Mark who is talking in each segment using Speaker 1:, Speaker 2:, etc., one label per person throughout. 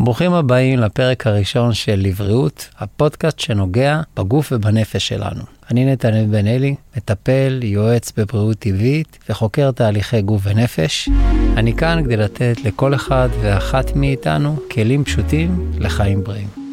Speaker 1: ברוכים הבאים לפרק הראשון של לבריאות, הפודקאסט שנוגע בגוף ובנפש שלנו. אני נתנאל בן אלי, מטפל, יועץ בבריאות טבעית וחוקר תהליכי גוף ונפש. אני כאן כדי לתת לכל אחד ואחת מאיתנו כלים פשוטים לחיים בריאים.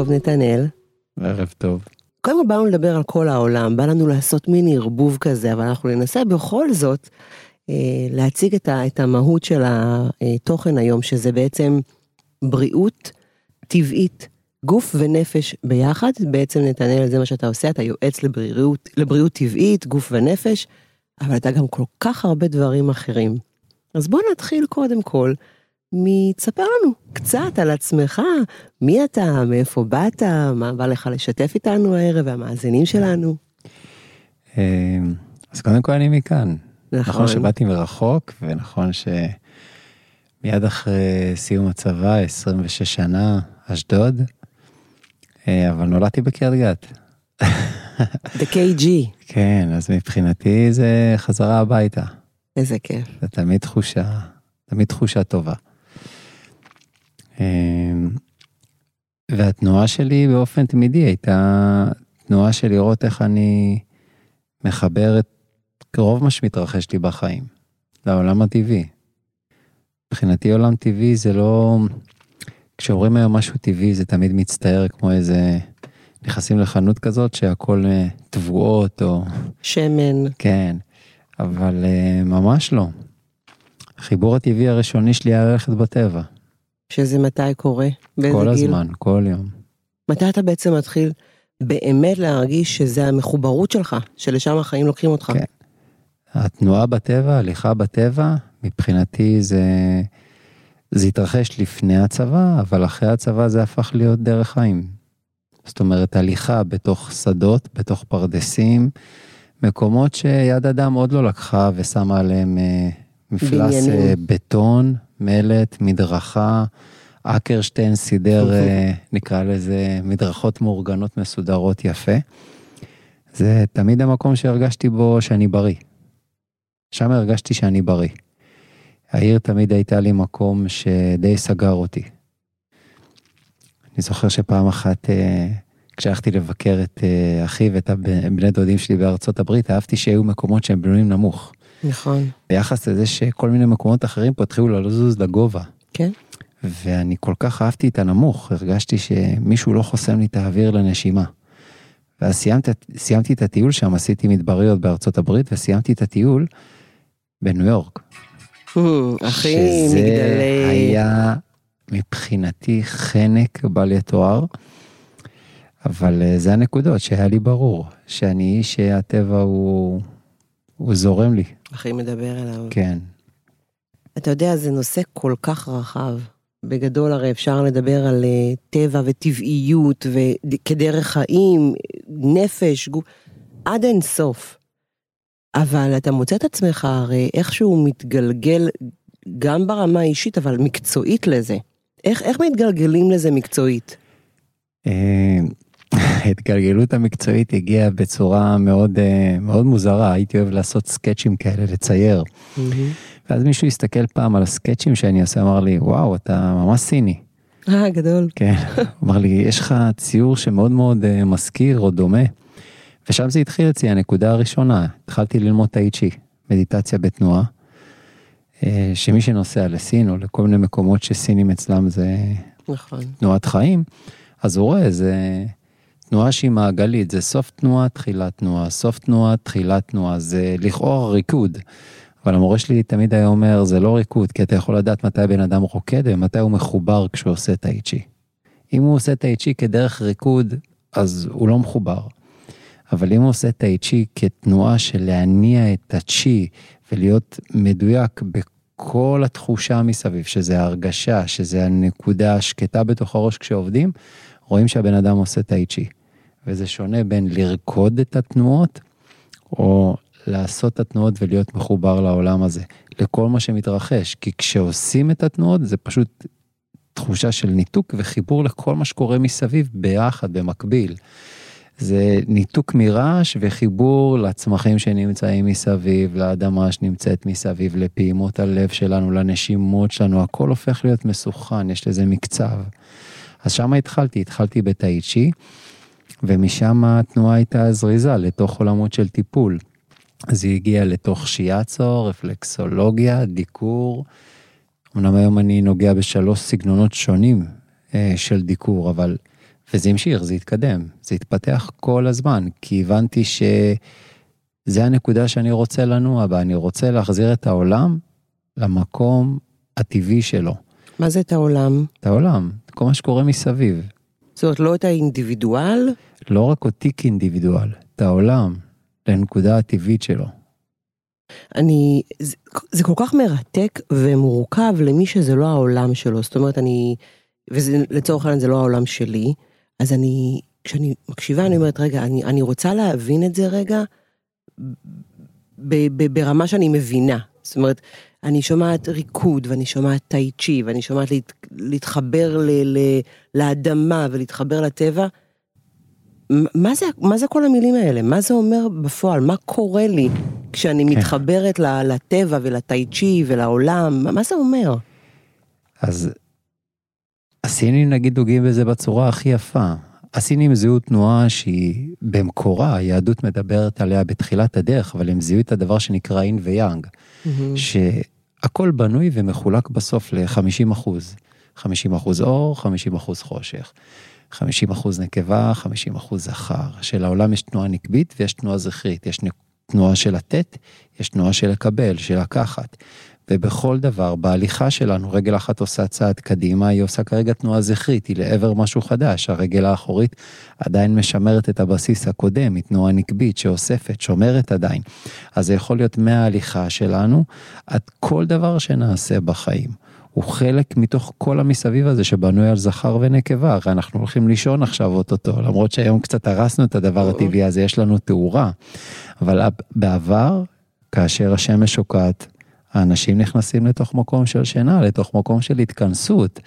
Speaker 2: טוב נתנאל.
Speaker 1: ערב טוב.
Speaker 2: קודם כל באנו לדבר על כל העולם, בא לנו לעשות מיני ערבוב כזה, אבל אנחנו ננסה בכל זאת אה, להציג את, ה, את המהות של התוכן היום, שזה בעצם בריאות טבעית, גוף ונפש ביחד. בעצם נתנאל, זה מה שאתה עושה, אתה יועץ לבריאות, לבריאות טבעית, גוף ונפש, אבל אתה גם כל כך הרבה דברים אחרים. אז בוא נתחיל קודם כל. מתספר לנו קצת על עצמך, מי אתה, מאיפה באת, מה בא לך לשתף איתנו הערב והמאזינים שלנו.
Speaker 1: אמ, אז קודם כל אני מכאן. נכון. נכון שבאתי מרחוק ונכון שמיד אחרי סיום הצבא 26 שנה אשדוד אה, אבל נולדתי בקריית גת.
Speaker 2: The KG.
Speaker 1: כן אז מבחינתי זה חזרה הביתה.
Speaker 2: איזה כיף.
Speaker 1: זה תמיד תחושה תמיד תחושה טובה. והתנועה שלי באופן תמידי הייתה תנועה של לראות איך אני מחבר את רוב מה שמתרחש לי בחיים לעולם הטבעי. מבחינתי עולם טבעי זה לא, כשאומרים היום משהו טבעי זה תמיד מצטער כמו איזה, נכנסים לחנות כזאת שהכל אה, תבואות או...
Speaker 2: שמן.
Speaker 1: כן, אבל אה, ממש לא. החיבור הטבעי הראשוני שלי היה ללכת בטבע.
Speaker 2: שזה מתי קורה?
Speaker 1: באיזה כל גיל? הזמן, כל יום.
Speaker 2: מתי אתה בעצם מתחיל באמת להרגיש שזה המחוברות שלך, שלשם החיים לוקחים אותך?
Speaker 1: כן. התנועה בטבע, הליכה בטבע, מבחינתי זה, זה התרחש לפני הצבא, אבל אחרי הצבא זה הפך להיות דרך חיים. זאת אומרת, הליכה בתוך שדות, בתוך פרדסים, מקומות שיד אדם עוד לא לקחה ושמה עליהם אה, מפלס אה, בטון, מלט, מדרכה, אקרשטיין סידר, אה, נקרא לזה, מדרכות מאורגנות מסודרות יפה. זה תמיד המקום שהרגשתי בו שאני בריא. שם הרגשתי שאני בריא. העיר תמיד הייתה לי מקום שדי סגר אותי. אני זוכר שפעם אחת, אה, כשהלכתי לבקר את אחי ואת הבני דודים שלי בארצות הברית, אהבתי שיהיו מקומות שהם בנויים נמוך.
Speaker 2: נכון.
Speaker 1: ביחס לזה שכל מיני מקומות אחרים פה התחילו לזוז לגובה.
Speaker 2: כן.
Speaker 1: ואני כל כך אהבתי את הנמוך, הרגשתי שמישהו לא חוסם לי את האוויר לנשימה. ואז סיימת, סיימתי את הטיול שם, עשיתי מדבריות בארצות הברית, וסיימתי את הטיול בניו יורק.
Speaker 2: אחי, מגדלי.
Speaker 1: שזה היה מבחינתי חנק בל יתואר, אבל אה, זה הנקודות שהיה לי ברור, שאני איש שהטבע הוא, הוא זורם לי.
Speaker 2: הכי מדבר אליו.
Speaker 1: כן.
Speaker 2: אתה יודע, זה נושא כל כך רחב. בגדול הרי אפשר לדבר על אה, טבע וטבעיות וכדרך חיים, נפש, גוף, עד אין סוף. אבל אתה מוצא את עצמך הרי איכשהו מתגלגל גם ברמה האישית, אבל מקצועית לזה. איך, איך מתגלגלים לזה מקצועית?
Speaker 1: אה, ההתגלגלות המקצועית הגיעה בצורה מאוד, אה, מאוד מוזרה, הייתי אוהב לעשות סקצ'ים כאלה, לצייר. Mm-hmm. ואז מישהו הסתכל פעם על הסקצ'ים שאני עושה, אמר לי, וואו, אתה ממש סיני.
Speaker 2: אה, גדול.
Speaker 1: כן, אמר לי, יש לך ציור שמאוד מאוד uh, מזכיר או דומה. ושם זה התחיל אצלי, הנקודה הראשונה, התחלתי ללמוד טאי-צ'י, מדיטציה בתנועה. Uh, שמי שנוסע לסין או לכל מיני מקומות שסינים אצלם זה
Speaker 2: נכון.
Speaker 1: תנועת חיים, אז הוא רואה, זה תנועה שהיא מעגלית, זה סוף תנועה, תחילת תנועה, סוף תנועה, תחילת תנועה, זה לכאורה ריקוד. אבל המורה שלי תמיד היה אומר, זה לא ריקוד, כי אתה יכול לדעת מתי בן אדם רוקד ומתי הוא מחובר כשהוא עושה טאי צ'י. אם הוא עושה טאי צ'י כדרך ריקוד, אז הוא לא מחובר. אבל אם הוא עושה טאי צ'י כתנועה של להניע את הצ'י ולהיות מדויק בכל התחושה מסביב, שזה ההרגשה, שזה הנקודה השקטה בתוך הראש כשעובדים, רואים שהבן אדם עושה טאי צ'י. וזה שונה בין לרקוד את התנועות, או לעשות את התנועות ולהיות מחובר לעולם הזה, לכל מה שמתרחש, כי כשעושים את התנועות זה פשוט תחושה של ניתוק וחיבור לכל מה שקורה מסביב ביחד, במקביל. זה ניתוק מרעש וחיבור לצמחים שנמצאים מסביב, לאדמה שנמצאת מסביב, לפעימות הלב שלנו, לנשימות שלנו, הכל הופך להיות מסוכן, יש לזה מקצב. אז שם התחלתי, התחלתי בתאיצ'י, ומשם התנועה הייתה זריזה לתוך עולמות של טיפול. אז היא הגיעה לתוך שיאצו, רפלקסולוגיה, דיקור. אמנם היום אני נוגע בשלוש סגנונות שונים אה, של דיקור, אבל וזה המשיך, זה התקדם, זה התפתח כל הזמן, כי הבנתי שזה הנקודה שאני רוצה לנוע בה, אני רוצה להחזיר את העולם למקום הטבעי שלו.
Speaker 2: מה זה את העולם?
Speaker 1: את העולם, כל מה שקורה מסביב.
Speaker 2: זאת אומרת, לא את האינדיבידואל?
Speaker 1: לא רק אותי כאינדיבידואל, את העולם, לנקודה הטבעית שלו.
Speaker 2: אני, זה, זה כל כך מרתק ומורכב למי שזה לא העולם שלו, זאת אומרת, אני, ולצורך העניין זה לא העולם שלי, אז אני, כשאני מקשיבה, אני אומרת, רגע, אני, אני רוצה להבין את זה רגע ב, ב, ברמה שאני מבינה. זאת אומרת, אני שומעת ריקוד, ואני שומעת טאי צ'י, ואני שומעת להת, להתחבר ל, ל, לאדמה ולהתחבר לטבע. מה זה, מה זה כל המילים האלה? מה זה אומר בפועל? מה קורה לי כשאני כן. מתחברת לטבע ולטאי צ'י ולעולם? מה זה אומר?
Speaker 1: אז הסינים נגיד דוגים בזה בצורה הכי יפה. הסינים זיהו תנועה שהיא במקורה, היהדות מדברת עליה בתחילת הדרך, אבל הם זיהו את הדבר שנקרא אין ויאנג, mm-hmm. שהכל בנוי ומחולק בסוף ל-50 אחוז. 50 אחוז אור, 50 אחוז חושך. 50 אחוז נקבה, 50 אחוז זכר. שלעולם יש תנועה נקבית ויש תנועה זכרית. יש תנועה של לתת, יש תנועה של לקבל, של לקחת. ובכל דבר, בהליכה שלנו, רגל אחת עושה צעד קדימה, היא עושה כרגע תנועה זכרית, היא לעבר משהו חדש, הרגל האחורית עדיין משמרת את הבסיס הקודם, היא תנועה נקבית שאוספת, שומרת עדיין. אז זה יכול להיות מההליכה שלנו עד כל דבר שנעשה בחיים. הוא חלק מתוך כל המסביב הזה שבנוי על זכר ונקבה, הרי אנחנו הולכים לישון עכשיו אוטוטו, למרות שהיום קצת הרסנו את הדבר הטבעי הזה, יש לנו תאורה. אבל בעבר, כאשר השמש שוקעת, האנשים נכנסים לתוך מקום של שינה, לתוך מקום של התכנסות.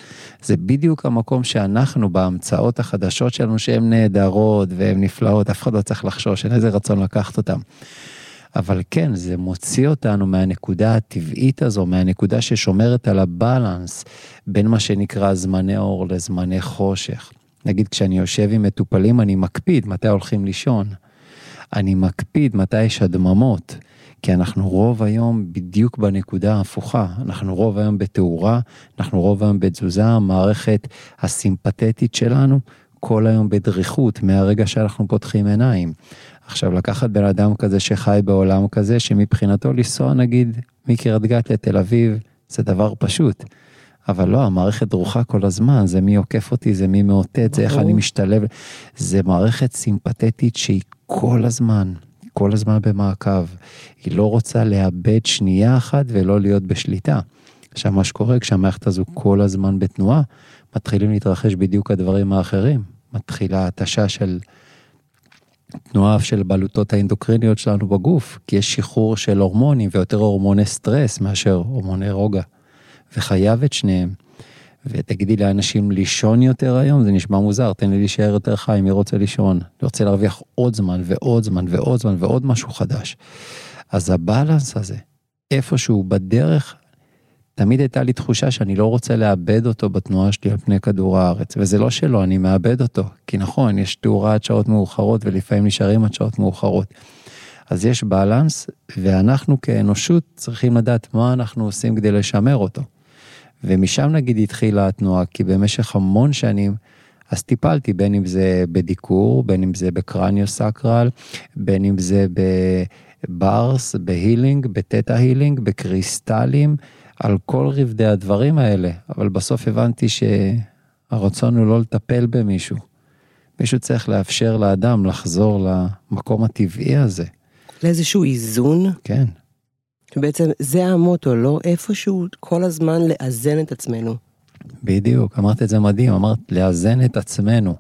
Speaker 1: זה בדיוק המקום שאנחנו בהמצאות החדשות שלנו שהן נהדרות והן נפלאות, אף אחד לא צריך לחשוש, אין איזה רצון לקחת אותן. אבל כן, זה מוציא אותנו מהנקודה הטבעית הזו, מהנקודה ששומרת על הבלנס בין מה שנקרא זמני אור לזמני חושך. נגיד כשאני יושב עם מטופלים אני מקפיד מתי הולכים לישון. אני מקפיד מתי יש הדממות. כי אנחנו רוב היום בדיוק בנקודה ההפוכה, אנחנו רוב היום בתאורה, אנחנו רוב היום בתזוזה, המערכת הסימפתטית שלנו כל היום בדריכות מהרגע שאנחנו פותחים עיניים. עכשיו לקחת בן אדם כזה שחי בעולם כזה, שמבחינתו לנסוע נגיד מקריית גת לתל אביב, זה דבר פשוט. אבל לא, המערכת דרוכה כל הזמן, זה מי עוקף אותי, זה מי מאותת, זה איך אני משתלב, זה מערכת סימפתטית שהיא כל הזמן, כל הזמן במעקב. היא לא רוצה לאבד שנייה אחת ולא להיות בשליטה. עכשיו מה שקורה כשהמערכת הזו כל הזמן בתנועה, מתחילים להתרחש בדיוק הדברים האחרים. מתחילה התשה של תנועה של בלוטות האנדוקריניות שלנו בגוף, כי יש שחרור של הורמונים ויותר הורמוני סטרס מאשר הורמוני רוגע. וחייב את שניהם. ותגידי לאנשים לישון יותר היום, זה נשמע מוזר, תן לי להישאר יותר חי, מי רוצה לישון? אני רוצה להרוויח עוד זמן ועוד זמן ועוד זמן ועוד משהו חדש. אז הבלנס הזה, איפשהו בדרך, תמיד הייתה לי תחושה שאני לא רוצה לאבד אותו בתנועה שלי על פני כדור הארץ, וזה לא שלא, אני מאבד אותו, כי נכון, יש תאורה עד שעות מאוחרות ולפעמים נשארים עד שעות מאוחרות. אז יש בלנס, ואנחנו כאנושות צריכים לדעת מה אנחנו עושים כדי לשמר אותו. ומשם נגיד התחילה התנועה, כי במשך המון שנים, אז טיפלתי, בין אם זה בדיקור, בין אם זה בקרניו סקרל, בין אם זה בברס, בהילינג, בטטה הילינג, בקריסטלים, על כל רבדי הדברים האלה, אבל בסוף הבנתי שהרצון הוא לא לטפל במישהו. מישהו צריך לאפשר לאדם לחזור למקום הטבעי הזה.
Speaker 2: לאיזשהו איזון?
Speaker 1: כן.
Speaker 2: בעצם זה המוטו, לא איפשהו כל הזמן לאזן את עצמנו.
Speaker 1: בדיוק, אמרת את זה מדהים, אמרת לאזן את עצמנו.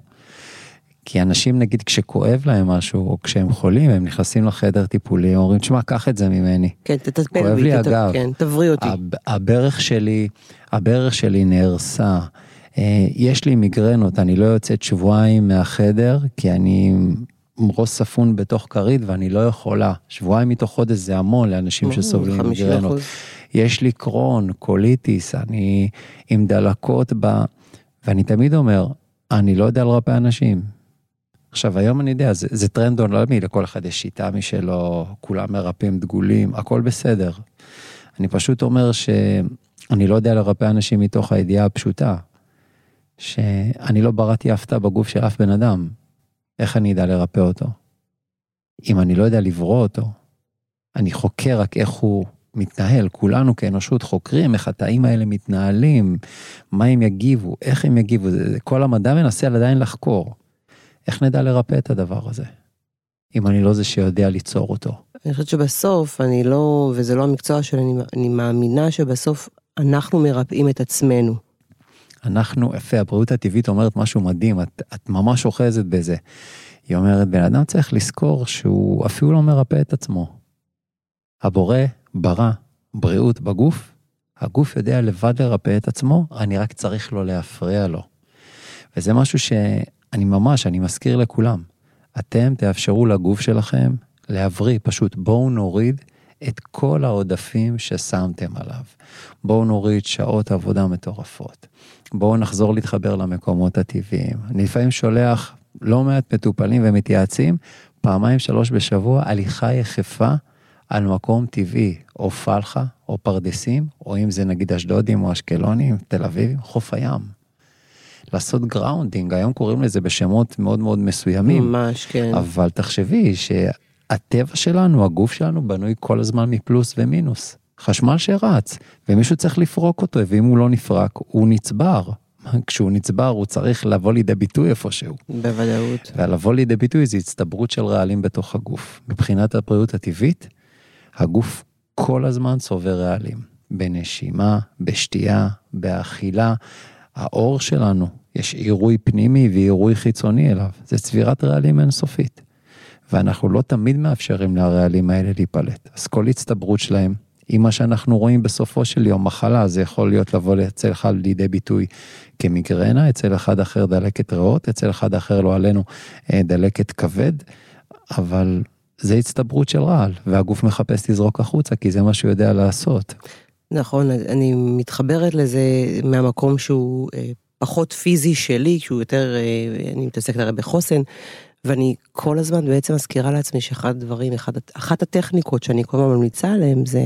Speaker 1: כי אנשים נגיד כשכואב להם משהו, או כשהם חולים, הם נכנסים לחדר טיפולי, אומרים, תשמע, קח את זה ממני.
Speaker 2: כן, תטפל
Speaker 1: כואב
Speaker 2: בי,
Speaker 1: לי
Speaker 2: תט-
Speaker 1: הגב.
Speaker 2: כן, תבריא אותי.
Speaker 1: הב- הברך שלי, הברך שלי נהרסה. אה, יש לי מיגרנות, אני לא יוצאת שבועיים מהחדר, כי אני ראש ספון בתוך כרית ואני לא יכולה. שבועיים מתוך חודש זה המון לאנשים שסובלים
Speaker 2: 50%.
Speaker 1: ממיגרנות. יש לי קרוהן, קוליטיס, אני עם דלקות ב... ואני תמיד אומר, אני לא יודע לרפא אנשים. עכשיו, היום אני יודע, זה, זה טרנד עולמי, לכל אחד יש שיטה משלו, כולם מרפאים דגולים, הכל בסדר. אני פשוט אומר שאני לא יודע לרפא אנשים מתוך הידיעה הפשוטה, שאני לא בראתי אף תא בגוף של אף בן אדם. איך אני אדע לרפא אותו? אם אני לא יודע לברוא אותו, אני חוקר רק איך הוא מתנהל, כולנו כאנושות חוקרים איך התאים האלה מתנהלים, מה הם יגיבו, איך הם יגיבו, זה, זה, כל המדע מנסה עדיין לחקור. איך נדע לרפא את הדבר הזה, אם אני לא זה שיודע ליצור אותו?
Speaker 2: אני חושבת שבסוף, אני לא, וזה לא המקצוע שלי, אני, אני מאמינה שבסוף אנחנו מרפאים את עצמנו.
Speaker 1: אנחנו, יפה, הבריאות הטבעית אומרת משהו מדהים, את, את ממש אוחזת בזה. היא אומרת, בן אדם צריך לזכור שהוא אפילו לא מרפא את עצמו. הבורא ברא בריאות בגוף, הגוף יודע לבד לרפא את עצמו, אני רק צריך לא להפריע לו. וזה משהו שאני ממש, אני מזכיר לכולם. אתם תאפשרו לגוף שלכם להבריא, פשוט בואו נוריד את כל העודפים ששמתם עליו. בואו נוריד שעות עבודה מטורפות. בואו נחזור להתחבר למקומות הטבעיים. אני לפעמים שולח לא מעט מטופלים ומתייעצים פעמיים שלוש בשבוע הליכה יחפה על מקום טבעי, או פלחה, או פרדסים, או אם זה נגיד אשדודים או אשקלונים, תל אביב, חוף הים. לעשות grounding, היום קוראים לזה בשמות מאוד מאוד מסוימים,
Speaker 2: ממש, כן.
Speaker 1: אבל תחשבי שהטבע שלנו, הגוף שלנו בנוי כל הזמן מפלוס ומינוס. חשמל שרץ, ומישהו צריך לפרוק אותו, ואם הוא לא נפרק, הוא נצבר. כשהוא נצבר, הוא צריך לבוא לידי ביטוי איפשהו.
Speaker 2: בוודאות.
Speaker 1: ולבוא לידי ביטוי זה הצטברות של רעלים בתוך הגוף. מבחינת הבריאות הטבעית, הגוף כל הזמן צובר רעלים. בנשימה, בשתייה, באכילה. העור שלנו, יש עירוי פנימי ועירוי חיצוני אליו. זה צבירת רעלים אינסופית. ואנחנו לא תמיד מאפשרים לרעלים האלה להיפלט. אז כל הצטברות שלהם, עם מה שאנחנו רואים בסופו של יום, מחלה, זה יכול להיות לבוא אצל אחד לידי ביטוי כמיגרנה, אצל אחד אחר דלקת ריאות, אצל אחד אחר לא עלינו אה, דלקת כבד, אבל זה הצטברות של רעל, והגוף מחפש לזרוק החוצה, כי זה מה שהוא יודע לעשות.
Speaker 2: נכון, אני מתחברת לזה מהמקום שהוא אה, פחות פיזי שלי, שהוא יותר, אה, אני מתעסקת הרי בחוסן, ואני כל הזמן בעצם מזכירה לעצמי שאחד הדברים, אחד, אחת הטכניקות שאני כל הזמן ממליצה עליהם זה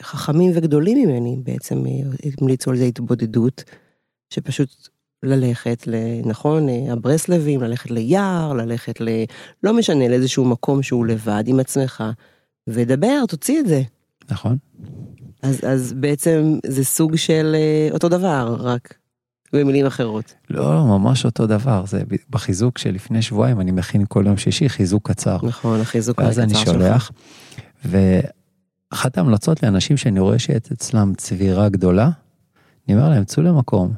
Speaker 2: חכמים וגדולים ממני בעצם אה, המליצו על זה התבודדות, שפשוט ללכת, ל, נכון, אה, הברסלבים, ללכת ליער, ללכת ל... לא משנה, לאיזשהו מקום שהוא לבד עם עצמך, ודבר, תוציא את זה.
Speaker 1: נכון?
Speaker 2: אז, אז בעצם זה סוג של אה, אותו דבר, רק במילים אחרות.
Speaker 1: לא, לא, ממש אותו דבר, זה בחיזוק שלפני שבועיים, אני מכין כל יום שישי חיזוק קצר.
Speaker 2: נכון, החיזוק
Speaker 1: ואז אני
Speaker 2: הקצר שלך.
Speaker 1: שולח, ואחת ההמלצות לאנשים שאני רואה שיש אצלם צבירה גדולה, אני אומר להם, צאו למקום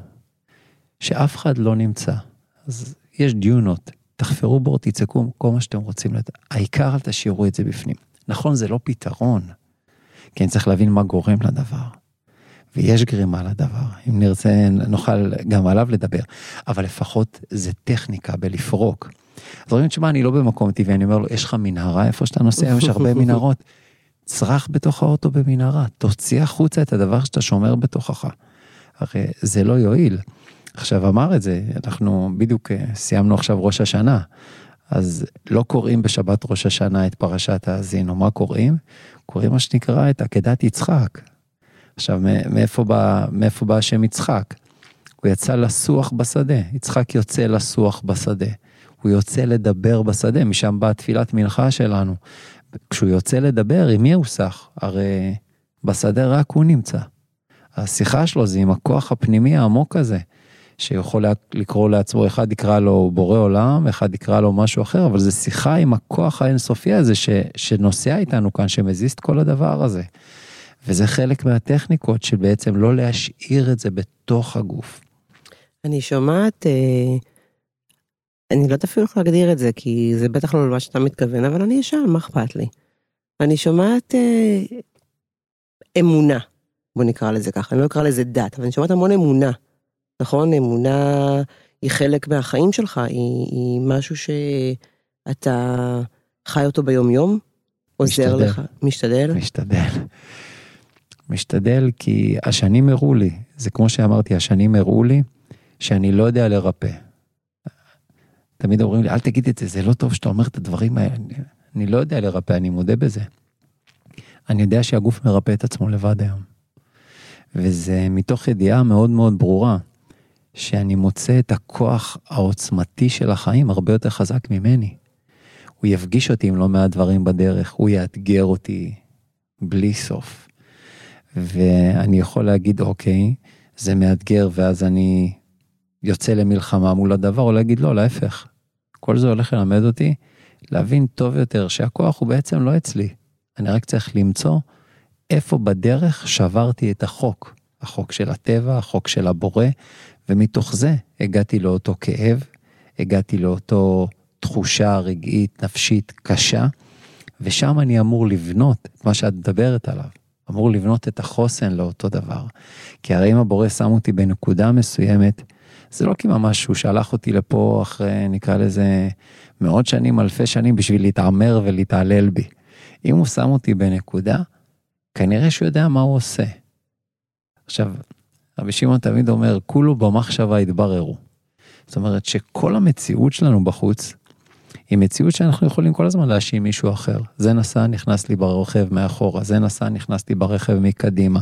Speaker 1: שאף אחד לא נמצא. אז יש דיונות, תחפרו בור, תצעקו כל מה שאתם רוצים. לת... העיקר אל תשאירו את זה בפנים. נכון, זה לא פתרון, כי אני צריך להבין מה גורם לדבר. ויש גרימה לדבר, אם נרצה נוכל גם עליו לדבר, אבל לפחות זה טכניקה בלפרוק. אז אומרים, תשמע, אני לא במקום טבעי, אני אומר לו, יש לך מנהרה איפה שאתה נוסע, יש הרבה מנהרות. צרח בתוך האוטו במנהרה, תוציא החוצה את הדבר שאתה שומר בתוכך. הרי זה לא יועיל. עכשיו אמר את זה, אנחנו בדיוק אה, סיימנו עכשיו ראש השנה, אז לא קוראים בשבת ראש השנה את פרשת האזינו, מה קוראים? קוראים מה שנקרא את עקדת יצחק. עכשיו, מאיפה בא, מאיפה בא השם יצחק? הוא יצא לסוח בשדה, יצחק יוצא לסוח בשדה. הוא יוצא לדבר בשדה, משם באה תפילת מנחה שלנו. כשהוא יוצא לדבר, עם מי הוא סח? הרי בשדה רק הוא נמצא. השיחה שלו זה עם הכוח הפנימי העמוק הזה, שיכול לקרוא לעצמו, אחד יקרא לו בורא עולם, אחד יקרא לו משהו אחר, אבל זה שיחה עם הכוח האינסופי הזה ש, שנוסע איתנו כאן, שמזיז את כל הדבר הזה. וזה חלק מהטכניקות של בעצם לא להשאיר את זה בתוך הגוף.
Speaker 2: אני שומעת, אה, אני לא יודעת אפילו איך להגדיר את זה, כי זה בטח לא מה שאתה מתכוון, אבל אני אשאל, מה אכפת לי? אני שומעת אה, אמונה, בוא נקרא לזה ככה, אני לא אקרא לזה דת, אבל אני שומעת המון אמונה, נכון? אמונה היא חלק מהחיים שלך, היא, היא משהו שאתה חי אותו ביום-יום, עוזר
Speaker 1: משתדל.
Speaker 2: לך, משתדל?
Speaker 1: משתדל. משתדל כי השנים הראו לי, זה כמו שאמרתי, השנים הראו לי שאני לא יודע לרפא. תמיד אומרים לי, אל תגיד את זה, זה לא טוב שאתה אומר את הדברים האלה. אני, אני לא יודע לרפא, אני מודה בזה. אני יודע שהגוף מרפא את עצמו לבד היום. וזה מתוך ידיעה מאוד מאוד ברורה, שאני מוצא את הכוח העוצמתי של החיים הרבה יותר חזק ממני. הוא יפגיש אותי עם לא מעט דברים בדרך, הוא יאתגר אותי בלי סוף. ואני יכול להגיד, אוקיי, זה מאתגר, ואז אני יוצא למלחמה מול הדבר, או להגיד, לא, להפך. כל זה הולך ללמד אותי להבין טוב יותר שהכוח הוא בעצם לא אצלי. אני רק צריך למצוא איפה בדרך שברתי את החוק. החוק של הטבע, החוק של הבורא, ומתוך זה הגעתי לאותו כאב, הגעתי לאותו תחושה רגעית, נפשית, קשה, ושם אני אמור לבנות את מה שאת מדברת עליו. אמור לבנות את החוסן לאותו דבר. כי הרי אם הבורא שם אותי בנקודה מסוימת, זה לא כי ממש הוא שלח אותי לפה אחרי, נקרא לזה, מאות שנים, אלפי שנים, בשביל להתעמר ולהתעלל בי. אם הוא שם אותי בנקודה, כנראה שהוא יודע מה הוא עושה. עכשיו, רבי שמעון תמיד אומר, כולו במחשבה יתבררו. זאת אומרת שכל המציאות שלנו בחוץ, היא מציאות שאנחנו יכולים כל הזמן להאשים מישהו אחר. זה נסע, נכנס לי ברכב מאחורה, זה נסע, נכנס לי ברכב מקדימה.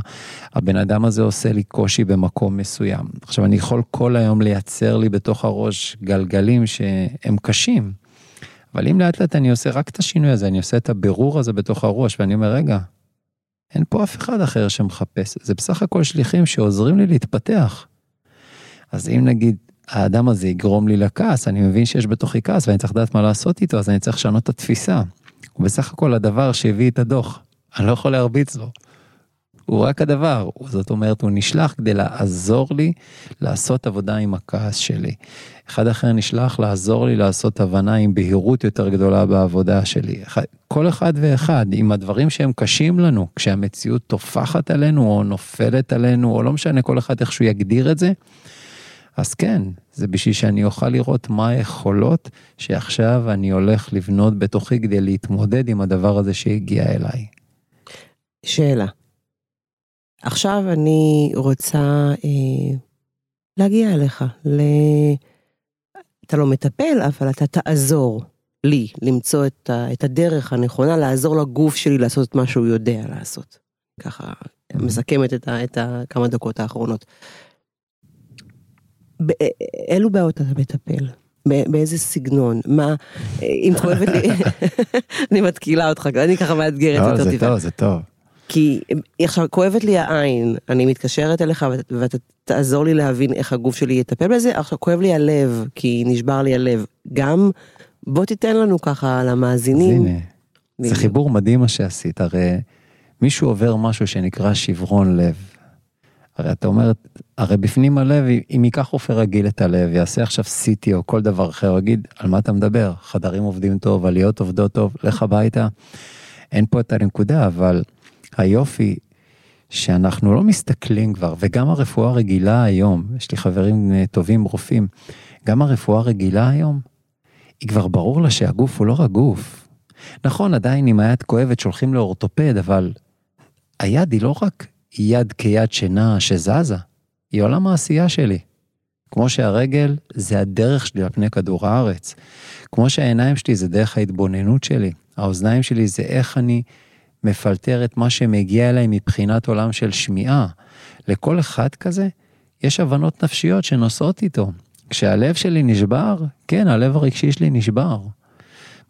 Speaker 1: הבן אדם הזה עושה לי קושי במקום מסוים. עכשיו, אני יכול כל היום לייצר לי בתוך הראש גלגלים שהם קשים. אבל אם לאט לאט אני עושה רק את השינוי הזה, אני עושה את הבירור הזה בתוך הראש, ואני אומר, רגע, אין פה אף אחד אחר שמחפש, זה בסך הכל שליחים שעוזרים לי להתפתח. אז אם נגיד האדם הזה יגרום לי לכעס, אני מבין שיש בתוכי כעס ואני צריך לדעת מה לעשות איתו, אז אני צריך לשנות את התפיסה. הוא בסך הכל הדבר שהביא את הדוח, אני לא יכול להרביץ לו. הוא רק הדבר, זאת אומרת, הוא נשלח כדי לעזור לי לעשות עבודה עם הכעס שלי. אחד אחר נשלח לעזור לי לעשות הבנה עם בהירות יותר גדולה בעבודה שלי. כל אחד ואחד עם הדברים שהם קשים לנו, כשהמציאות טופחת עלינו או נופלת עלינו, או לא משנה כל אחד איך שהוא יגדיר את זה, אז כן, זה בשביל שאני אוכל לראות מה היכולות שעכשיו אני הולך לבנות בתוכי כדי להתמודד עם הדבר הזה שהגיע אליי.
Speaker 2: שאלה. עכשיו אני רוצה אה, להגיע אליך, ל... אתה לא מטפל, אבל אתה תעזור לי למצוא את, ה, את הדרך הנכונה, לעזור לגוף שלי לעשות את מה שהוא יודע לעשות. ככה
Speaker 1: Mm-hmm.
Speaker 2: מסכמת את, ה, את הכמה דקות האחרונות. באילו בעיות אתה מטפל? באיזה סגנון? מה, אם כואבת לי, אני מתקילה אותך, אני ככה מאתגרת
Speaker 1: לא,
Speaker 2: יותר
Speaker 1: זה טוב, זה טוב.
Speaker 2: כי עכשיו כואבת לי העין, אני מתקשרת אליך ואתה תעזור לי להבין איך הגוף שלי יטפל בזה, עכשיו כואב לי הלב, כי נשבר לי הלב. גם, בוא תיתן לנו ככה למאזינים.
Speaker 1: אז הנה, זה חיבור מדהים מה שעשית, הרי מישהו עובר משהו שנקרא שברון לב. הרי אתה אומר, הרי בפנים הלב, אם ייקח רופא רגיל את הלב, יעשה עכשיו CT או כל דבר אחר, יגיד, על מה אתה מדבר? חדרים עובדים טוב, עליות עובדות טוב, לך הביתה. אין פה את הנקודה, אבל היופי שאנחנו לא מסתכלים כבר, וגם הרפואה הרגילה היום, יש לי חברים טובים רופאים, גם הרפואה הרגילה היום, היא כבר ברור לה שהגוף הוא לא רק גוף. נכון, עדיין אם היד כואבת שולחים לאורתופד, אבל היד היא לא רק יד כיד שינה שזזה, היא עולם העשייה שלי. כמו שהרגל זה הדרך שלי על פני כדור הארץ. כמו שהעיניים שלי זה דרך ההתבוננות שלי. האוזניים שלי זה איך אני מפלטר את מה שמגיע אליי מבחינת עולם של שמיעה. לכל אחד כזה יש הבנות נפשיות שנוסעות איתו. כשהלב שלי נשבר, כן, הלב הרגשי שלי נשבר.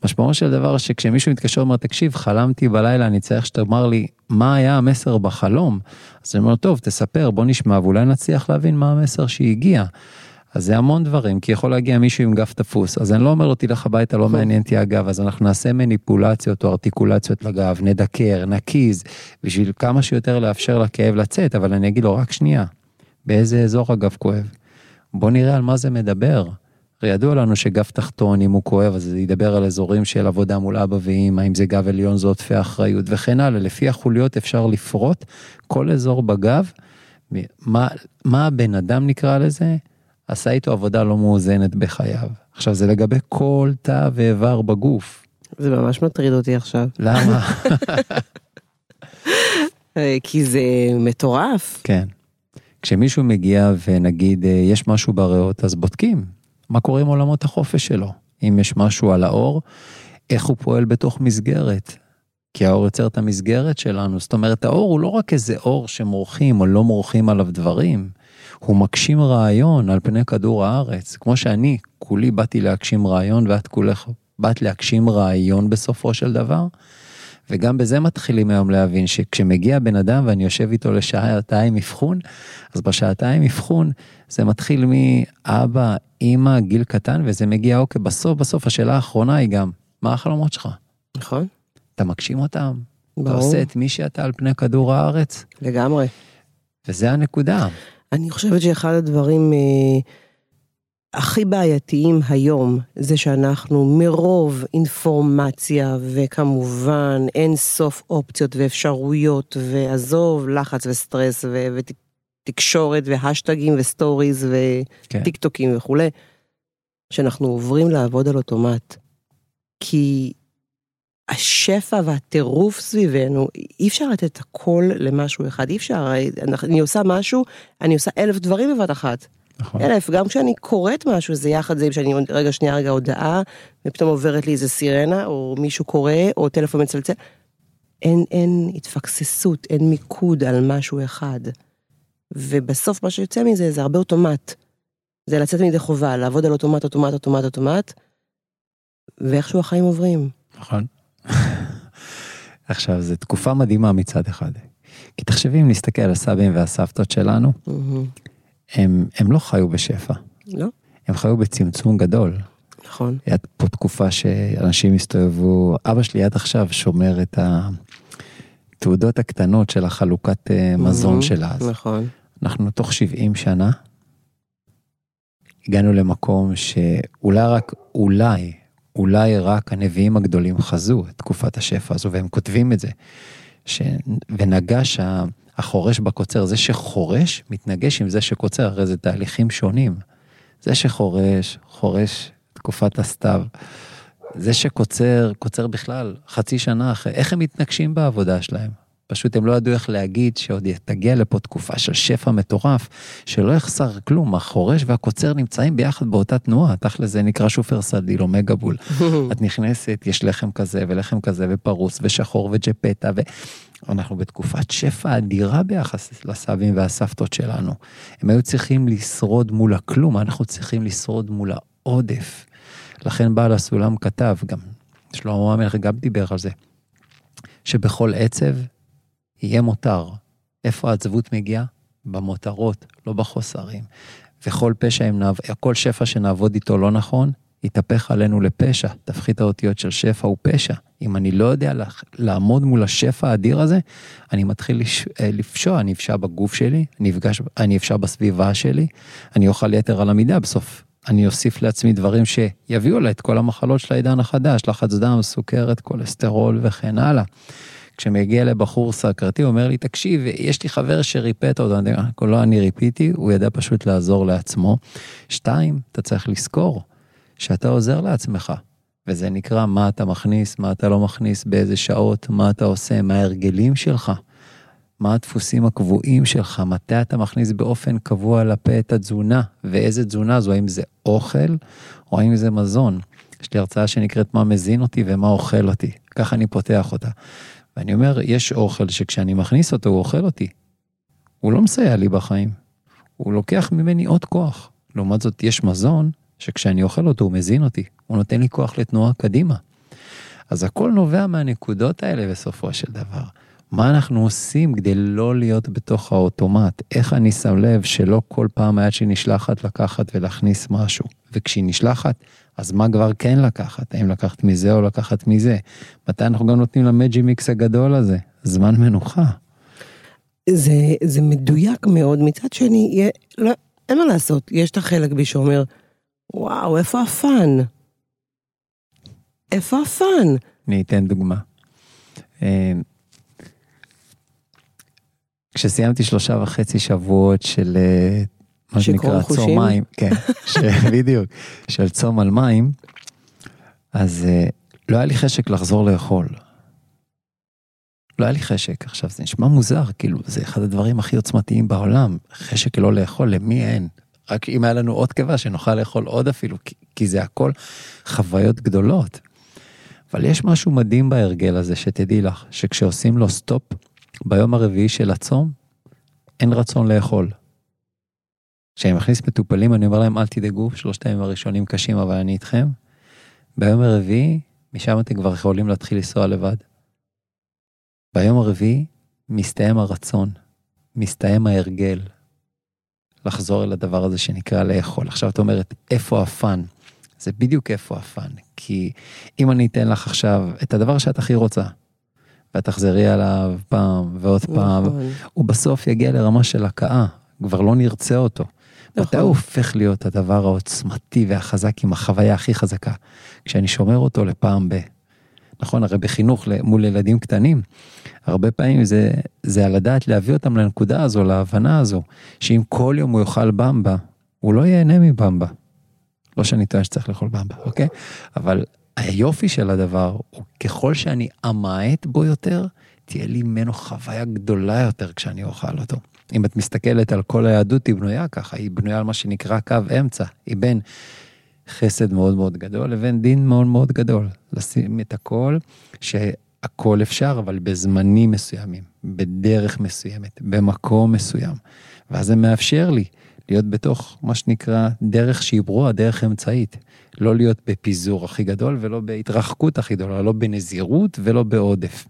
Speaker 1: משמעו של דבר שכשמישהו מתקשר ואומר, תקשיב, חלמתי בלילה, אני צריך שתאמר לי מה היה המסר בחלום. אז אני אומר, טוב, תספר, בוא נשמע, ואולי נצליח להבין מה המסר שהגיע. אז זה המון דברים, כי יכול להגיע מישהו עם גב תפוס, אז אני לא אומר לו, תלך הביתה, לא מעניין אותי הגב, אז אנחנו נעשה מניפולציות או ארטיקולציות לגב, נדקר, נקיז, בשביל כמה שיותר לאפשר לכאב לצאת, אבל אני אגיד לו, רק שנייה, באיזה אזור הגב כואב? בוא נראה על מה זה מדבר. הרי ידוע לנו שגב תחתון, אם הוא כואב, אז זה ידבר על אזורים של עבודה מול אבא ואמא, אם זה גב עליון זה עודפי אחריות וכן הלאה. לפי החוליות אפשר לפרוט כל אזור בגב, מה, מה הבן אדם נקרא לזה, עשה איתו עבודה לא מאוזנת בחייו. עכשיו זה לגבי כל תא ואיבר בגוף.
Speaker 2: זה ממש מטריד אותי עכשיו.
Speaker 1: למה?
Speaker 2: אה, כי זה מטורף.
Speaker 1: כן. כשמישהו מגיע ונגיד אה, יש משהו בריאות אז בודקים מה קורה עם עולמות החופש שלו. אם יש משהו על האור, איך הוא פועל בתוך מסגרת. כי האור יוצר את המסגרת שלנו, זאת אומרת האור הוא לא רק איזה אור שמורחים או לא מורחים עליו דברים, הוא מגשים רעיון על פני כדור הארץ, כמו שאני כולי באתי להגשים רעיון ואת כולך באת להגשים רעיון בסופו של דבר. וגם בזה מתחילים היום להבין שכשמגיע בן אדם ואני יושב איתו לשעתיים אבחון, אז בשעתיים אבחון זה מתחיל מאבא, אימא, גיל קטן, וזה מגיע, אוקיי, בסוף בסוף השאלה האחרונה היא גם, מה החלומות שלך?
Speaker 2: נכון.
Speaker 1: אתה מגשים אותם?
Speaker 2: ברור.
Speaker 1: אתה עושה את מי שאתה על פני כדור הארץ?
Speaker 2: לגמרי.
Speaker 1: וזה הנקודה.
Speaker 2: אני חושבת שאחד הדברים אה, הכי בעייתיים היום זה שאנחנו מרוב אינפורמציה וכמובן אין סוף אופציות ואפשרויות ועזוב לחץ וסטרס ו- ותקשורת והאשטגים ו stories וטיק טוקים וכולי, שאנחנו עוברים לעבוד על אוטומט. כי השפע והטירוף סביבנו, אי אפשר לתת הכל למשהו אחד, אי אפשר, אני עושה משהו, אני עושה אלף דברים בבת אחת.
Speaker 1: נכון.
Speaker 2: אלף, גם כשאני קוראת משהו, זה יחד זה שאני רגע שנייה רגע הודעה, ופתאום עוברת לי איזה סירנה, או מישהו קורא, או טלפון מצלצל. אין, אין התפקססות, אין מיקוד על משהו אחד. ובסוף מה שיוצא מזה זה הרבה אוטומט. זה לצאת מידי חובה, לעבוד על אוטומט, אוטומט, אוטומט, אוטומט, ואיכשהו החיים עוברים.
Speaker 1: נכון. עכשיו, זו תקופה מדהימה מצד אחד. כי תחשבי אם נסתכל על הסבים והסבתות שלנו, הם, הם לא חיו בשפע.
Speaker 2: לא?
Speaker 1: הם חיו בצמצום גדול.
Speaker 2: נכון.
Speaker 1: הייתה פה תקופה שאנשים הסתובבו, אבא שלי עד עכשיו שומר את התעודות הקטנות של החלוקת אה, מזון של אז.
Speaker 2: נכון.
Speaker 1: אנחנו תוך 70 שנה הגענו למקום שאולי רק, אולי, אולי רק הנביאים הגדולים חזו את תקופת השפע הזו, והם כותבים את זה. ש... ונגש החורש בקוצר, זה שחורש מתנגש עם זה שקוצר, הרי זה תהליכים שונים. זה שחורש, חורש תקופת הסתיו. זה שקוצר, קוצר בכלל חצי שנה אחרי, איך הם מתנגשים בעבודה שלהם? פשוט הם לא ידעו איך להגיד שעוד תגיע לפה תקופה של שפע מטורף, שלא יחסר כלום, החורש והקוצר נמצאים ביחד באותה תנועה, תכל'ס זה נקרא שופרסל או מגבול. את נכנסת, יש לחם כזה ולחם כזה ופרוס ושחור וג'פטה ואנחנו בתקופת שפע אדירה ביחס לסבים והסבתות שלנו. הם היו צריכים לשרוד מול הכלום, אנחנו צריכים לשרוד מול העודף. לכן בעל הסולם כתב, גם שלמה המלך גם דיבר על זה, שבכל עצב יהיה מותר. איפה העצבות מגיעה? במותרות, לא בחוסרים. וכל פשע, נעב... כל שפע שנעבוד איתו לא נכון, יתהפך עלינו לפשע. תפחית האותיות של שפע הוא פשע. אם אני לא יודע לעמוד מול השפע האדיר הזה, אני מתחיל לש... אה, לפשוע, אני אפשע בגוף שלי, אני, אפגש... אני אפשע בסביבה שלי, אני אוכל יתר על המידה, בסוף אני אוסיף לעצמי דברים שיביאו לה את כל המחלות של העידן החדש, לחץ דם, סוכרת, כולסטרול וכן הלאה. כשמגיע לבחור סקרתי, הוא אומר לי, תקשיב, יש לי חבר שריפאת אותו, אני לא אני ריפיתי, הוא ידע פשוט לעזור לעצמו. שתיים, אתה צריך לזכור שאתה עוזר לעצמך, וזה נקרא מה אתה מכניס, מה אתה לא מכניס, באיזה שעות, מה אתה עושה, מה ההרגלים שלך, מה הדפוסים הקבועים שלך, מתי אתה מכניס באופן קבוע לפה את התזונה, ואיזה תזונה זו, האם זה אוכל או האם זה מזון. יש לי הרצאה שנקראת מה מזין אותי ומה אוכל אותי, ככה אני פותח אותה. ואני אומר, יש אוכל שכשאני מכניס אותו הוא אוכל אותי. הוא לא מסייע לי בחיים. הוא לוקח ממני עוד כוח. לעומת זאת, יש מזון שכשאני אוכל אותו הוא מזין אותי. הוא נותן לי כוח לתנועה קדימה. אז הכל נובע מהנקודות האלה בסופו של דבר. מה אנחנו עושים כדי לא להיות בתוך האוטומט? איך אני שם לב שלא כל פעם היד שלי נשלחת לקחת ולהכניס משהו, וכשהיא נשלחת, אז מה כבר כן לקחת? האם לקחת מזה או לקחת מזה? מתי אנחנו גם נותנים למג'י מיקס הגדול הזה? זמן מנוחה.
Speaker 2: זה, זה מדויק מאוד, מצד שני, יהיה, לא, אין מה לעשות, יש את החלק בי שאומר, וואו, איפה הפאן? איפה הפאן?
Speaker 1: אני אתן דוגמה. אה, כשסיימתי שלושה וחצי שבועות של אה, מה שנקרא צום מים, כן, בדיוק, של צום על מים, אז אה, לא היה לי חשק לחזור לאכול. לא היה לי חשק. עכשיו, זה נשמע מוזר, כאילו, זה אחד הדברים הכי עוצמתיים בעולם. חשק לא לאכול, למי אין? רק אם היה לנו עוד קיבה, שנוכל לאכול עוד אפילו, כי, כי זה הכל חוויות גדולות. אבל יש משהו מדהים בהרגל הזה, שתדעי לך, שכשעושים לו סטופ, ביום הרביעי של הצום, אין רצון לאכול. כשאני מכניס מטופלים, אני אומר להם, אל תדאגו, שלושת הימים הראשונים קשים, אבל אני איתכם. ביום הרביעי, משם אתם כבר יכולים להתחיל לנסוע לבד. ביום הרביעי, מסתיים הרצון, מסתיים ההרגל, לחזור אל הדבר הזה שנקרא לאכול. עכשיו את אומרת, איפה הפאן? זה בדיוק איפה הפאן. כי אם אני אתן לך עכשיו את הדבר שאת הכי רוצה, ואת תחזרי עליו פעם ועוד פעם, נכון. הוא בסוף יגיע לרמה של הכאה, כבר לא נרצה אותו. נכון. מתי הוא הופך להיות הדבר העוצמתי והחזק עם החוויה הכי חזקה? כשאני שומר אותו לפעם ב... נכון, הרי בחינוך מול ילדים קטנים, הרבה פעמים זה, זה על הדעת להביא אותם לנקודה הזו, להבנה הזו, שאם כל יום הוא יאכל במבה, הוא לא ייהנה מבמבה. לא שאני טוען שצריך לאכול במבה, אוקיי? אבל היופי של הדבר הוא ככל שאני אמעט בו יותר, תהיה לי ממנו חוויה גדולה יותר כשאני אוכל אותו. אם את מסתכלת על כל היהדות היא בנויה ככה, היא בנויה על מה שנקרא קו אמצע, היא בין חסד מאוד מאוד גדול לבין דין מאוד מאוד גדול. לשים את הכל, שהכל אפשר, אבל בזמנים מסוימים, בדרך מסוימת, במקום מסוים. ואז זה מאפשר לי להיות בתוך מה שנקרא דרך שהיא ברורה, דרך אמצעית. לא להיות בפיזור הכי גדול ולא בהתרחקות הכי גדולה, לא בנזירות ולא בעודף.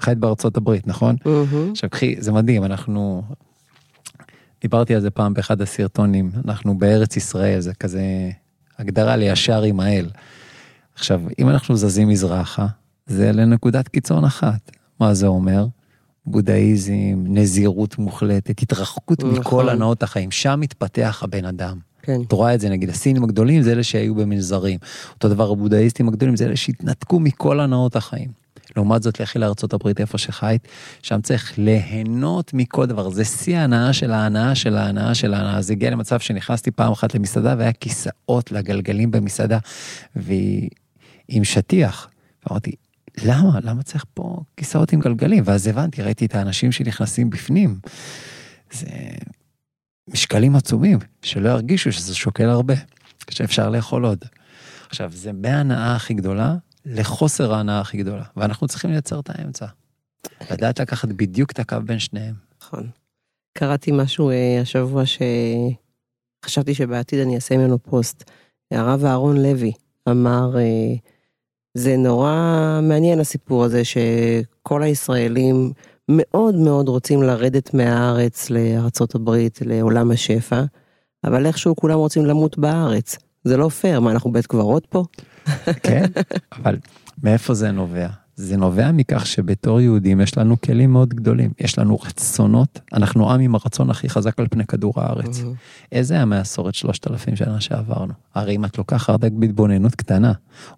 Speaker 1: חיית בארצות הברית, נכון? Mm-hmm. עכשיו קחי, זה מדהים, אנחנו... דיברתי על זה פעם באחד הסרטונים, אנחנו בארץ ישראל, זה כזה הגדרה לישר עם האל. עכשיו, אם אנחנו זזים מזרחה, זה לנקודת קיצון אחת. מה זה אומר? בודהיזם, נזירות מוחלטת, התרחקות נכון. מכל הנאות החיים, שם מתפתח הבן אדם. כן. את רואה את זה, נגיד הסינים הגדולים זה אלה שהיו במנזרים. אותו דבר הבודהיסטים הגדולים זה אלה שהתנתקו מכל הנאות החיים. לעומת זאת, לכי הברית איפה שחיית, שם צריך ליהנות מכל דבר. זה שיא ההנאה של ההנאה של ההנאה של ההנאה. זה הגיע למצב שנכנסתי פעם אחת למסעדה והיה כיסאות לגלגלים במסעדה, והיא עם שטיח. אמרתי, למה? למה צריך פה כיסאות עם גלגלים? ואז הבנתי, ראיתי את האנשים שנכנסים בפנים. זה משקלים עצומים, שלא ירגישו שזה שוקל הרבה, שאפשר לאכול עוד. עכשיו, זה מההנאה הכי גדולה לחוסר ההנאה הכי גדולה, ואנחנו צריכים לייצר את האמצע. לדעת לקחת בדיוק את הקו בין שניהם.
Speaker 2: נכון. קראתי משהו אה, השבוע שחשבתי שבעתיד אני אעשה ממנו פוסט. הרב אהרון לוי אמר, אה, זה נורא מעניין הסיפור הזה שכל הישראלים מאוד מאוד רוצים לרדת מהארץ לארצות הברית, לעולם השפע, אבל איכשהו כולם רוצים למות בארץ. זה לא פייר, מה אנחנו בית קברות פה?
Speaker 1: כן, אבל מאיפה זה נובע? זה נובע מכך שבתור יהודים יש לנו כלים מאוד גדולים, יש לנו רצונות, אנחנו עם עם הרצון הכי חזק על פני כדור הארץ. איזה היה מהסורת שלושת אלפים שנה שעברנו? הרי אם את לוקחת רק בהתבוננות קטנה,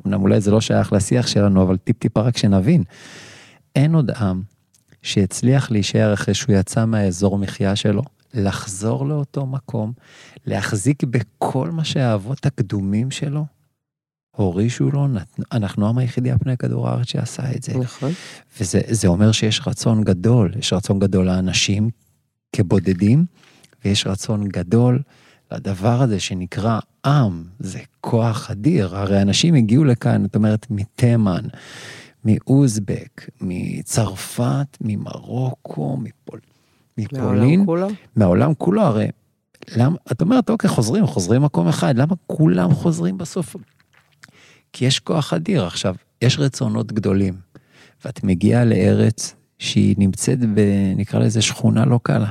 Speaker 1: אמנם אולי זה לא שייך לשיח שלנו, אבל טיפ טיפה רק שנבין, אין עוד עם שהצליח להישאר אחרי שהוא יצא מהאזור מחיה שלו, לחזור לאותו מקום, להחזיק בכל מה שהאבות הקדומים שלו הורישו לו, נת... אנחנו העם היחידי על פני כדור הארץ שעשה את זה.
Speaker 2: נכון.
Speaker 1: וזה אומר שיש רצון גדול, יש רצון גדול לאנשים כבודדים, ויש רצון גדול לדבר הזה שנקרא עם, זה כוח אדיר, הרי אנשים הגיעו לכאן, את אומרת, מתימן, מאוזבק, מצרפת, ממרוקו, מפול... מפולין,
Speaker 2: מהעולם כולו,
Speaker 1: מהעולם כולו, הרי, למה, את אומרת, אוקיי, חוזרים, חוזרים מקום אחד, למה כולם חוזרים בסוף? כי יש כוח אדיר. עכשיו, יש רצונות גדולים, ואת מגיעה לארץ שהיא נמצאת ב... נקרא לזה שכונה לא קלה.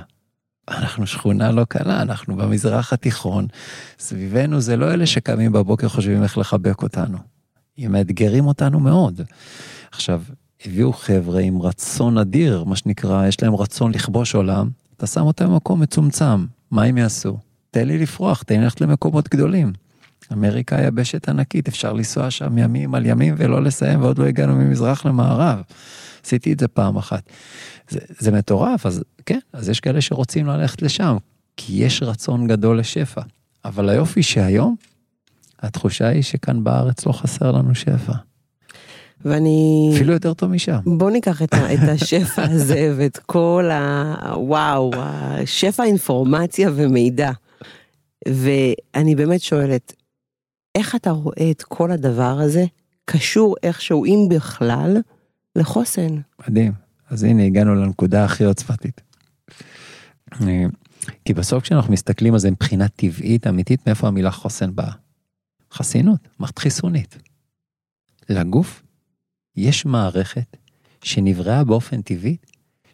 Speaker 1: אנחנו שכונה לא קלה, אנחנו במזרח התיכון, סביבנו זה לא אלה שקמים בבוקר חושבים איך לחבק אותנו. הם מאתגרים אותנו מאוד. עכשיו, הביאו חבר'ה עם רצון אדיר, מה שנקרא, יש להם רצון לכבוש עולם, אתה שם אותם במקום מצומצם, מה הם יעשו? תן לי לפרוח, תן לי ללכת למקומות גדולים. אמריקה יבשת ענקית, אפשר לנסוע שם ימים על ימים ולא לסיים, ועוד לא הגענו ממזרח למערב. עשיתי את זה פעם אחת. זה, זה מטורף, אז כן, אז יש כאלה שרוצים ללכת לשם, כי יש רצון גדול לשפע. אבל היופי שהיום, התחושה היא שכאן בארץ לא חסר לנו שפע.
Speaker 2: ואני...
Speaker 1: אפילו יותר טוב משם.
Speaker 2: בוא ניקח את, את השפע הזה ואת כל ה... וואו, השפע אינפורמציה ומידע. ואני באמת שואלת, איך אתה רואה את כל הדבר הזה קשור איכשהו, אם בכלל, לחוסן?
Speaker 1: מדהים. אז הנה הגענו לנקודה הכי עוצמתית. כי בסוף כשאנחנו מסתכלים על זה מבחינה טבעית אמיתית, מאיפה המילה חוסן באה? חסינות, מערכת חיסונית. לגוף יש מערכת שנבראה באופן טבעי,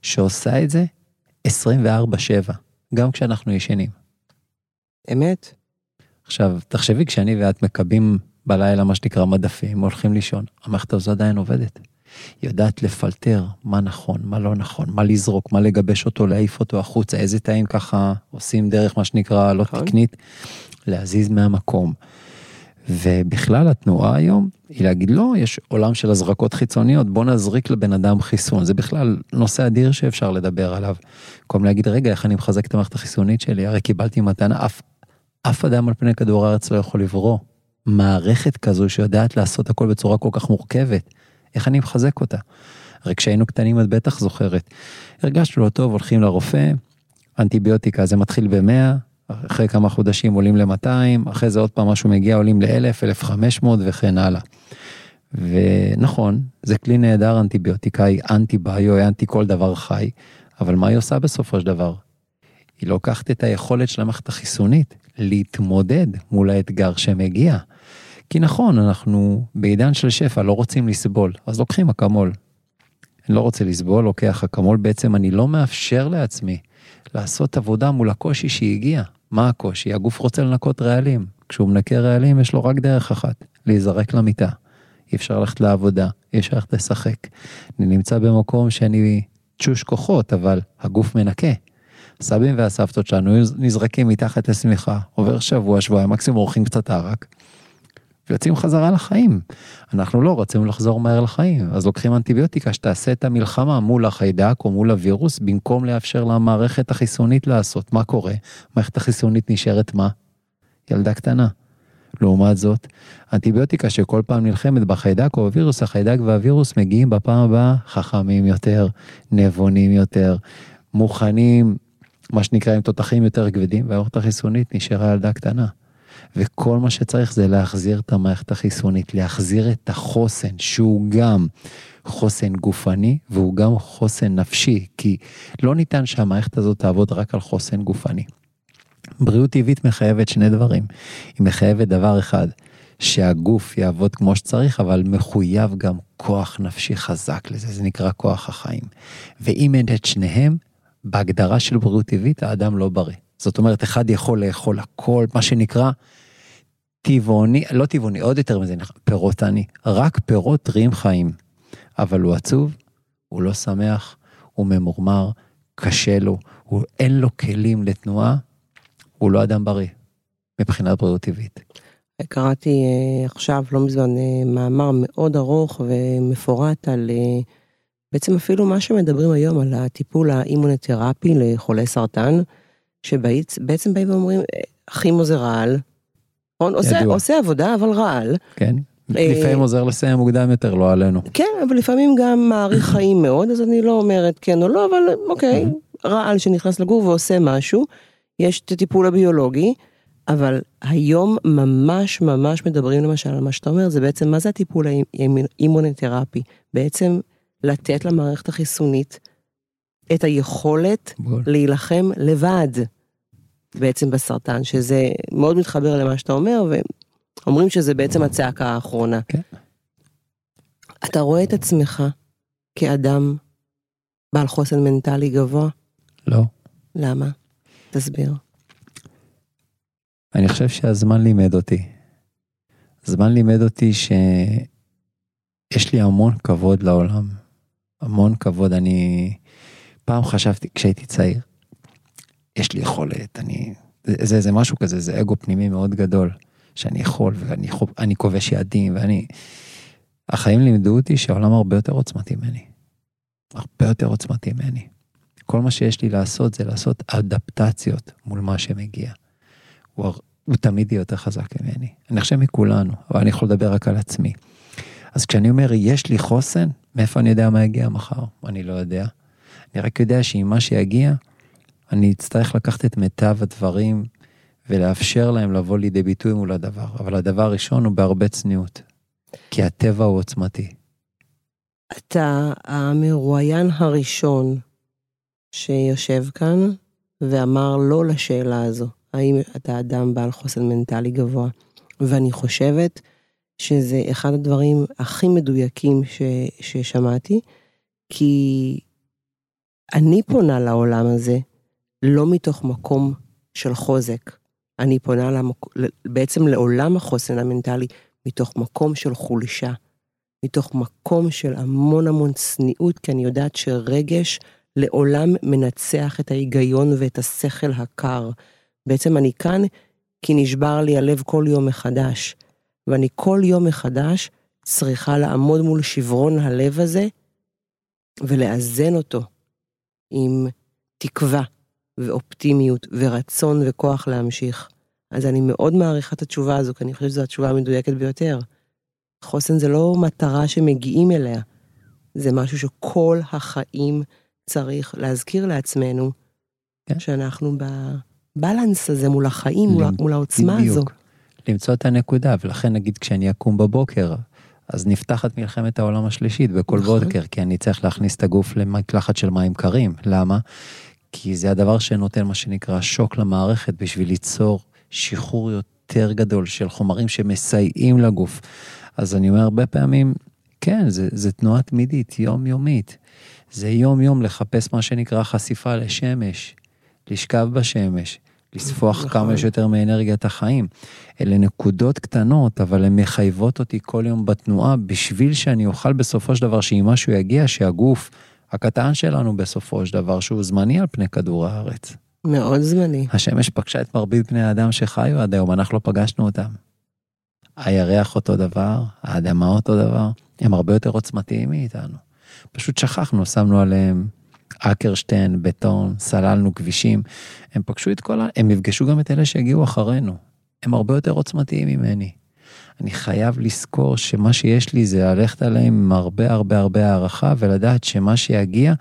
Speaker 1: שעושה את זה 24-7, גם כשאנחנו ישנים.
Speaker 2: אמת.
Speaker 1: עכשיו, תחשבי, כשאני ואת מקבים בלילה מה שנקרא מדפים, הולכים לישון, המערכת הזו עדיין עובדת. היא יודעת לפלטר מה נכון, מה לא נכון, מה לזרוק, מה לגבש אותו, להעיף אותו החוצה, איזה תאים ככה עושים דרך מה שנקרא לא נכון. תקנית, להזיז מהמקום. ובכלל התנועה היום היא להגיד לא, יש עולם של הזרקות חיצוניות, בוא נזריק לבן אדם חיסון, זה בכלל נושא אדיר שאפשר לדבר עליו. במקום להגיד רגע איך אני מחזק את המערכת החיסונית שלי, הרי קיבלתי מתנה, אף, אף אדם על פני כדור הארץ לא יכול לברוא. מערכת כזו שיודעת לעשות הכל בצורה כל כך מורכבת, איך אני מחזק אותה? הרי כשהיינו קטנים את בטח זוכרת. הרגשנו לא טוב, הולכים לרופא, אנטיביוטיקה זה מתחיל ב-100, אחרי כמה חודשים עולים ל-200, אחרי זה עוד פעם משהו מגיע עולים ל-1000, 1500 וכן הלאה. ונכון, זה כלי נהדר אנטיביוטיקה, היא אנטי ביו, היא אנטי כל דבר חי, אבל מה היא עושה בסופו של דבר? היא לוקחת את היכולת של המערכת החיסונית להתמודד מול האתגר שמגיע. כי נכון, אנחנו בעידן של שפע לא רוצים לסבול, אז לוקחים אקמול. אני לא רוצה לסבול, לוקח אקמול, בעצם אני לא מאפשר לעצמי לעשות עבודה מול הקושי שהגיע. מה הקושי? הגוף רוצה לנקות רעלים. כשהוא מנקה רעלים יש לו רק דרך אחת, להיזרק למיטה. אי אפשר ללכת לעבודה, אי אפשר ללכת לשחק. אני נמצא במקום שאני תשוש כוחות, אבל הגוף מנקה. הסבים והסבתות שלנו נזרקים מתחת לשמיכה, עובר שבוע, שבועיים, מקסימום אורחים קצת ערק, ויוצאים חזרה לחיים. אנחנו לא רצינו לחזור מהר לחיים, אז לוקחים אנטיביוטיקה שתעשה את המלחמה מול החיידק או מול הווירוס, במקום לאפשר למערכת החיסונית לעשות. מה קורה? מערכת החיסונית נשארת מה? ילדה קטנה. לעומת זאת, אנטיביוטיקה שכל פעם נלחמת בחיידק או בווירוס, החיידק והווירוס מגיעים בפעם הבאה חכמים יותר, נבונים יותר, מוכנים, מה שנקרא עם תותחים יותר כבדים, והמערכת החיסונית נשארה ילדה קטנה. וכל מה שצריך זה להחזיר את המערכת החיסונית, להחזיר את החוסן, שהוא גם חוסן גופני והוא גם חוסן נפשי, כי לא ניתן שהמערכת הזאת תעבוד רק על חוסן גופני. בריאות טבעית מחייבת שני דברים. היא מחייבת דבר אחד, שהגוף יעבוד כמו שצריך, אבל מחויב גם כוח נפשי חזק לזה, זה נקרא כוח החיים. ואם אין את שניהם, בהגדרה של בריאות טבעית האדם לא בריא. זאת אומרת, אחד יכול לאכול הכל, מה שנקרא טבעוני, לא טבעוני, עוד יותר מזה, פירוטני, רק פירות טריים חיים. אבל הוא עצוב, הוא לא שמח, הוא ממורמר, קשה לו, הוא, אין לו כלים לתנועה, הוא לא אדם בריא, מבחינת בריאות טבעית.
Speaker 2: קראתי uh, עכשיו, לא מזמן, uh, מאמר מאוד ארוך ומפורט על uh, בעצם אפילו מה שמדברים היום על הטיפול האימונותרפי לחולי סרטן, שבעצם באים ואומרים, כימו זה רעל, נכון? עושה, עושה עבודה, אבל רעל.
Speaker 1: כן. לפעמים עוזר לסיים מוקדם יותר, לא עלינו.
Speaker 2: כן, אבל לפעמים גם מעריך חיים מאוד, אז אני לא אומרת כן או לא, אבל אוקיי, רעל שנכנס לגור ועושה משהו, יש את הטיפול הביולוגי, אבל היום ממש ממש מדברים למשל על מה שאתה אומר, זה בעצם, מה זה הטיפול האימונותרפי? בעצם לתת למערכת החיסונית את היכולת להילחם לבד. בעצם בסרטן, שזה מאוד מתחבר למה שאתה אומר, ואומרים שזה בעצם הצעקה האחרונה. כן. אתה רואה את עצמך כאדם בעל חוסן מנטלי גבוה?
Speaker 1: לא.
Speaker 2: למה? תסביר.
Speaker 1: אני חושב שהזמן לימד אותי. הזמן לימד אותי שיש לי המון כבוד לעולם. המון כבוד. אני פעם חשבתי, כשהייתי צעיר, יש לי יכולת, אני... זה, זה משהו כזה, זה אגו פנימי מאוד גדול, שאני יכול ואני כובש יעדים ואני... החיים לימדו אותי שהעולם הרבה יותר עוצמתי ממני. הרבה יותר עוצמתי ממני. כל מה שיש לי לעשות זה לעשות אדפטציות מול מה שמגיע. הוא, הוא תמיד יהיה יותר חזק ממני. אני חושב מכולנו, אבל אני יכול לדבר רק על עצמי. אז כשאני אומר, יש לי חוסן, מאיפה אני יודע מה יגיע מחר? אני לא יודע. אני רק יודע שעם מה שיגיע, אני אצטרך לקחת את מיטב הדברים ולאפשר להם לבוא לידי ביטוי מול הדבר. אבל הדבר הראשון הוא בהרבה צניעות, כי הטבע הוא עוצמתי.
Speaker 2: אתה המרואיין הראשון שיושב כאן ואמר לא לשאלה הזו, האם אתה אדם בעל חוסן מנטלי גבוה. ואני חושבת שזה אחד הדברים הכי מדויקים ש, ששמעתי, כי אני פונה לעולם הזה לא מתוך מקום של חוזק, אני פונה למק... בעצם לעולם החוסן המנטלי מתוך מקום של חולשה, מתוך מקום של המון המון צניעות, כי אני יודעת שרגש לעולם מנצח את ההיגיון ואת השכל הקר. בעצם אני כאן כי נשבר לי הלב כל יום מחדש, ואני כל יום מחדש צריכה לעמוד מול שברון הלב הזה ולאזן אותו עם תקווה ואופטימיות ורצון וכוח להמשיך. אז אני מאוד מעריכה את התשובה הזו, כי אני חושבת שזו התשובה המדויקת ביותר. חוסן זה לא מטרה שמגיעים אליה, זה משהו שכל החיים צריך להזכיר לעצמנו, כן. שאנחנו בבלנס הזה מול החיים, מול, מול העוצמה בדיוק. הזו.
Speaker 1: למצוא את הנקודה, ולכן נגיד כשאני אקום בבוקר, אז נפתחת מלחמת העולם השלישית בכל נכון. בוקר, כי אני צריך להכניס את הגוף למקלחת של מים קרים. למה? כי זה הדבר שנותן מה שנקרא שוק למערכת בשביל ליצור שחרור יותר גדול של חומרים שמסייעים לגוף. אז אני אומר הרבה פעמים, כן, זה, זה תנועה תמידית, יומיומית. זה יום-יום לחפש מה שנקרא חשיפה לשמש, לשכב בשמש, לספוח נכון. כמה שיותר מאנרגיית החיים. אלה נקודות קטנות, אבל הן מחייבות אותי כל יום בתנועה, בשביל שאני אוכל בסופו של דבר, שאם משהו יגיע, שהגוף הקטן שלנו בסופו של דבר, שהוא זמני על פני כדור הארץ.
Speaker 2: מאוד זמני.
Speaker 1: השמש פגשה את מרבית בני האדם שחיו עד היום, אנחנו לא פגשנו אותם. הירח אותו דבר, האדמה אותו דבר, הם הרבה יותר עוצמתיים מאיתנו. פשוט שכחנו, שמנו עליהם אקרשטיין, בטון, סללנו כבישים. הם פגשו את כל ה... הם יפגשו גם את אלה שהגיעו אחרינו. הם הרבה יותר עוצמתיים ממני. אני חייב לזכור שמה שיש לי זה ללכת עליהם עם הרבה הרבה הרבה הערכה ולדעת שמה שיגיע,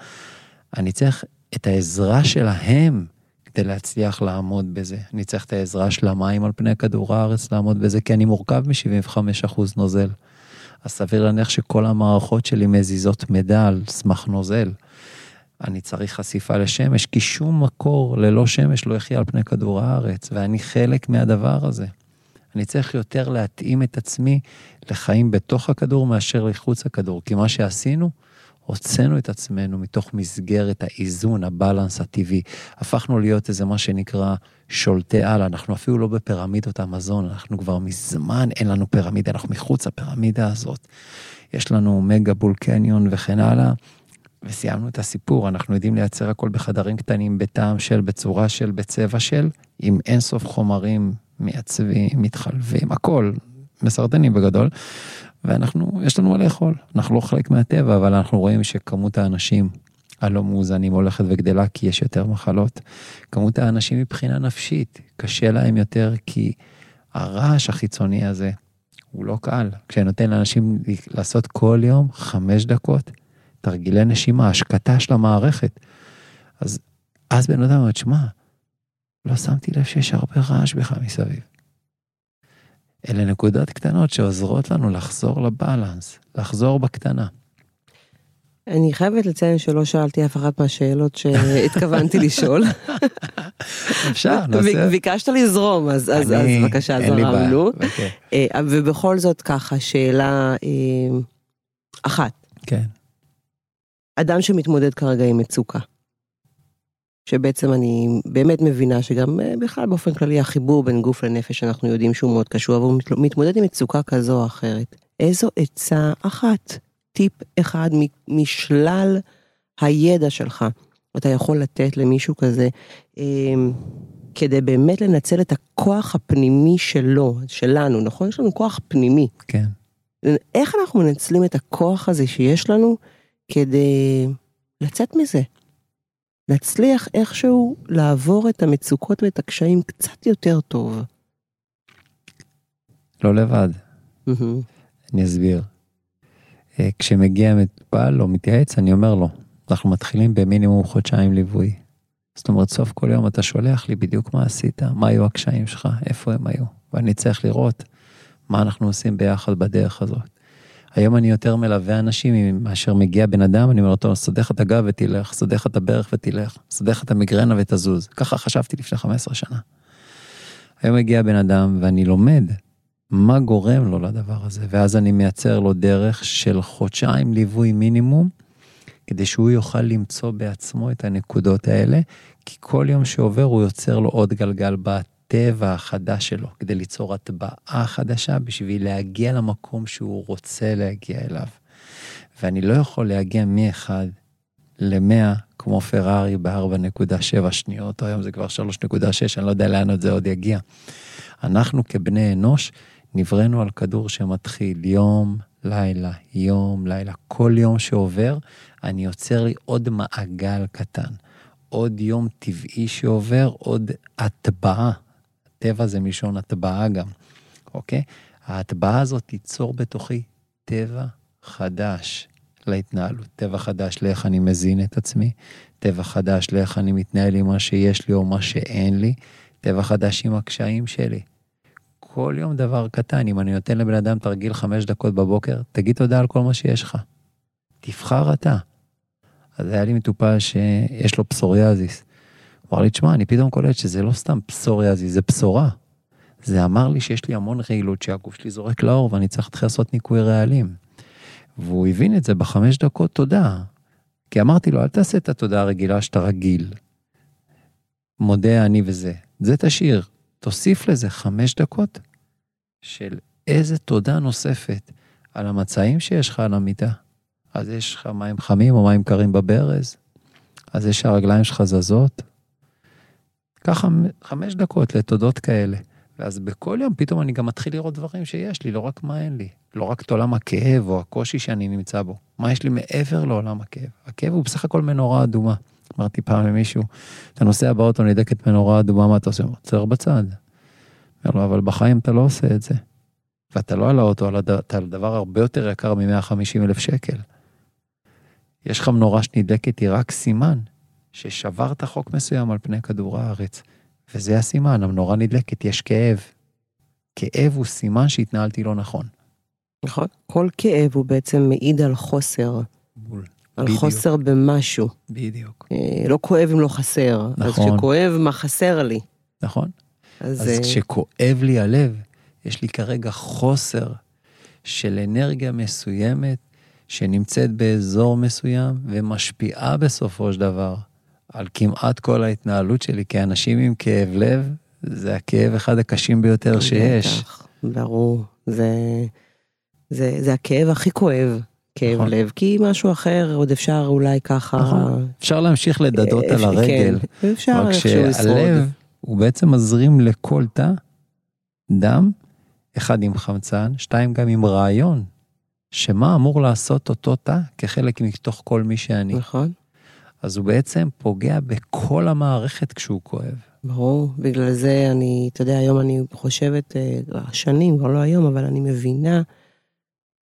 Speaker 1: אני צריך את העזרה שלהם כדי להצליח לעמוד בזה. אני צריך את העזרה של המים על פני כדור הארץ לעמוד בזה, כי אני מורכב מ-75% נוזל. אז סביר להניח שכל המערכות שלי מזיזות מידע על סמך נוזל. אני צריך חשיפה לשמש, כי שום מקור ללא שמש לא יחיה על פני כדור הארץ, ואני חלק מהדבר הזה. אני צריך יותר להתאים את עצמי לחיים בתוך הכדור מאשר לחוץ הכדור, כי מה שעשינו, הוצאנו את עצמנו מתוך מסגרת האיזון, הבלנס הטבעי. הפכנו להיות איזה מה שנקרא שולטי על, אנחנו אפילו לא בפירמידות המזון, אנחנו כבר מזמן אין לנו פירמידה, אנחנו מחוץ לפירמידה הזאת. יש לנו מגה בול קניון וכן הלאה, וסיימנו את הסיפור, אנחנו יודעים לייצר הכל בחדרים קטנים, בטעם של, בצורה של, בצבע של, עם אינסוף חומרים מייצבים, מתחלבים, הכל, מסרטנים בגדול. ואנחנו, יש לנו מה לאכול. אנחנו לא חלק מהטבע, אבל אנחנו רואים שכמות האנשים הלא מאוזנים הולכת וגדלה כי יש יותר מחלות. כמות האנשים מבחינה נפשית, קשה להם יותר כי הרעש החיצוני הזה הוא לא קל. כשאני נותן לאנשים לעשות כל יום חמש דקות תרגילי נשימה, השקטה של המערכת, אז אז בן אדם אומר, שמע, לא שמתי לב שיש הרבה רעש בך מסביב. אלה נקודות קטנות שעוזרות לנו לחזור לבלנס, לחזור בקטנה.
Speaker 2: אני חייבת לציין שלא שאלתי אף אחת מהשאלות שהתכוונתי לשאול.
Speaker 1: אפשר, נעשה.
Speaker 2: ביקשת לזרום, אז, אז, אז בבקשה זרמנו. אה, ובכל זאת ככה, שאלה אה, אחת.
Speaker 1: כן.
Speaker 2: אדם שמתמודד כרגע עם מצוקה. שבעצם אני באמת מבינה שגם אה, בכלל באופן כללי החיבור בין גוף לנפש אנחנו יודעים שהוא מאוד קשור, אבל הוא מתמודד עם מצוקה כזו או אחרת. איזו עצה אחת, טיפ אחד משלל הידע שלך, אתה יכול לתת למישהו כזה, אמ, כדי באמת לנצל את הכוח הפנימי שלו, שלנו, נכון? יש לנו כוח פנימי.
Speaker 1: כן.
Speaker 2: איך אנחנו מנצלים את הכוח הזה שיש לנו כדי לצאת מזה? להצליח איכשהו לעבור את המצוקות ואת הקשיים קצת יותר טוב.
Speaker 1: לא לבד. אני אסביר. אה, כשמגיע מטופל או מתייעץ, אני אומר לו, אנחנו מתחילים במינימום חודשיים ליווי. זאת אומרת, סוף כל יום אתה שולח לי בדיוק מה עשית, מה היו הקשיים שלך, איפה הם היו, ואני צריך לראות מה אנחנו עושים ביחד בדרך הזאת. היום אני יותר מלווה אנשים מאשר מגיע בן אדם, אני אומר סדר לך את הגב ותלך, לך את הברך ותלך, לך את המיגרנה ותזוז. ככה חשבתי לפני 15 שנה. היום מגיע בן אדם ואני לומד מה גורם לו לדבר הזה, ואז אני מייצר לו דרך של חודשיים ליווי מינימום, כדי שהוא יוכל למצוא בעצמו את הנקודות האלה, כי כל יום שעובר הוא יוצר לו עוד גלגל בטבע החדש שלו, כדי ליצור הטבעה חדשה בשביל להגיע למקום שהוא רוצה להגיע אליו. ואני לא יכול להגיע מ-1 ל-100 כמו פרארי ב-4.7 שניות, או היום זה כבר 3.6, אני לא יודע לאן עוד זה עוד יגיע. אנחנו כבני אנוש נבראנו על כדור שמתחיל יום, לילה, יום, לילה. כל יום שעובר, אני יוצר לי עוד מעגל קטן. עוד יום טבעי שעובר, עוד הטבעה. טבע זה מלשון הטבעה גם, אוקיי? ההטבעה הזאת תיצור בתוכי טבע חדש להתנהלות. טבע חדש לאיך אני מזין את עצמי, טבע חדש לאיך אני מתנהל עם מה שיש לי או מה שאין לי, טבע חדש עם הקשיים שלי. כל יום דבר קטן, אם אני נותן לבן אדם תרגיל חמש דקות בבוקר, תגיד תודה על כל מה שיש לך. תבחר אתה. אז היה לי מטופל שיש לו פסוריאזיס. אמר לי, תשמע, אני פתאום קולט שזה לא סתם פסוריאזיס, זה בשורה. זה אמר לי שיש לי המון רעילות שהגוף שלי זורק לאור ואני צריך להתחיל לעשות ניקוי רעלים. והוא הבין את זה בחמש דקות תודה. כי אמרתי לו, אל תעשה את התודה הרגילה שאתה רגיל. מודה אני וזה. זה תשאיר. תוסיף לזה חמש דקות של איזה תודה נוספת על המצעים שיש לך על המיטה. אז יש לך מים חמים או מים קרים בברז, אז יש שהרגליים שלך זזות. ככה חמש דקות לתודות כאלה. ואז בכל יום פתאום אני גם מתחיל לראות דברים שיש לי, לא רק מה אין לי. לא רק את עולם הכאב או הקושי שאני נמצא בו. מה יש לי מעבר לעולם הכאב? הכאב הוא בסך הכל מנורה אדומה. אמרתי פעם למישהו, אתה נוסע באוטו, נדקת מנורה אדומה, מה אתה עושה? עוצר בצד. אומר לו, אבל בחיים אתה לא עושה את זה. ואתה לא על האוטו, אתה על דבר הרבה יותר יקר מ-150 אלף שקל. יש לך מנורה שנדלקת, היא רק סימן ששברת חוק מסוים על פני כדור הארץ. וזה הסימן, המנורה נדלקת, יש כאב. כאב הוא סימן שהתנהלתי לא נכון.
Speaker 2: נכון. כל כאב הוא בעצם מעיד על חוסר.
Speaker 1: בול.
Speaker 2: על
Speaker 1: בדיוק.
Speaker 2: חוסר במשהו.
Speaker 1: בדיוק.
Speaker 2: אה, לא כואב אם לא חסר. אז
Speaker 1: נכון.
Speaker 2: כשכואב, מה חסר לי?
Speaker 1: נכון?
Speaker 2: אז,
Speaker 1: אז
Speaker 2: אה,
Speaker 1: כשכואב לי הלב, יש לי כרגע חוסר של אנרגיה מסוימת שנמצאת באזור מסוים ומשפיעה בסופו של דבר על כמעט כל ההתנהלות שלי, כי אנשים עם כאב לב, זה הכאב אחד הקשים ביותר שיש.
Speaker 2: בטח, ברור. זה, זה, זה הכאב הכי כואב, כאב
Speaker 1: נכון.
Speaker 2: לב, כי משהו אחר עוד אפשר אולי ככה...
Speaker 1: נכון. אפשר להמשיך לדדות
Speaker 2: אה,
Speaker 1: על הרגל,
Speaker 2: כן, אפשר
Speaker 1: רק
Speaker 2: איכשהו לשרוד.
Speaker 1: שהלב הוא בעצם מזרים לכל תא דם, אחד עם חמצן, שתיים גם עם רעיון, שמה אמור לעשות אותו תא כחלק מתוך כל מי שאני.
Speaker 2: נכון,
Speaker 1: אז הוא בעצם פוגע בכל המערכת כשהוא כואב.
Speaker 2: ברור. בגלל זה אני, אתה יודע, היום אני חושבת, אה, שנים, כבר לא היום, אבל אני מבינה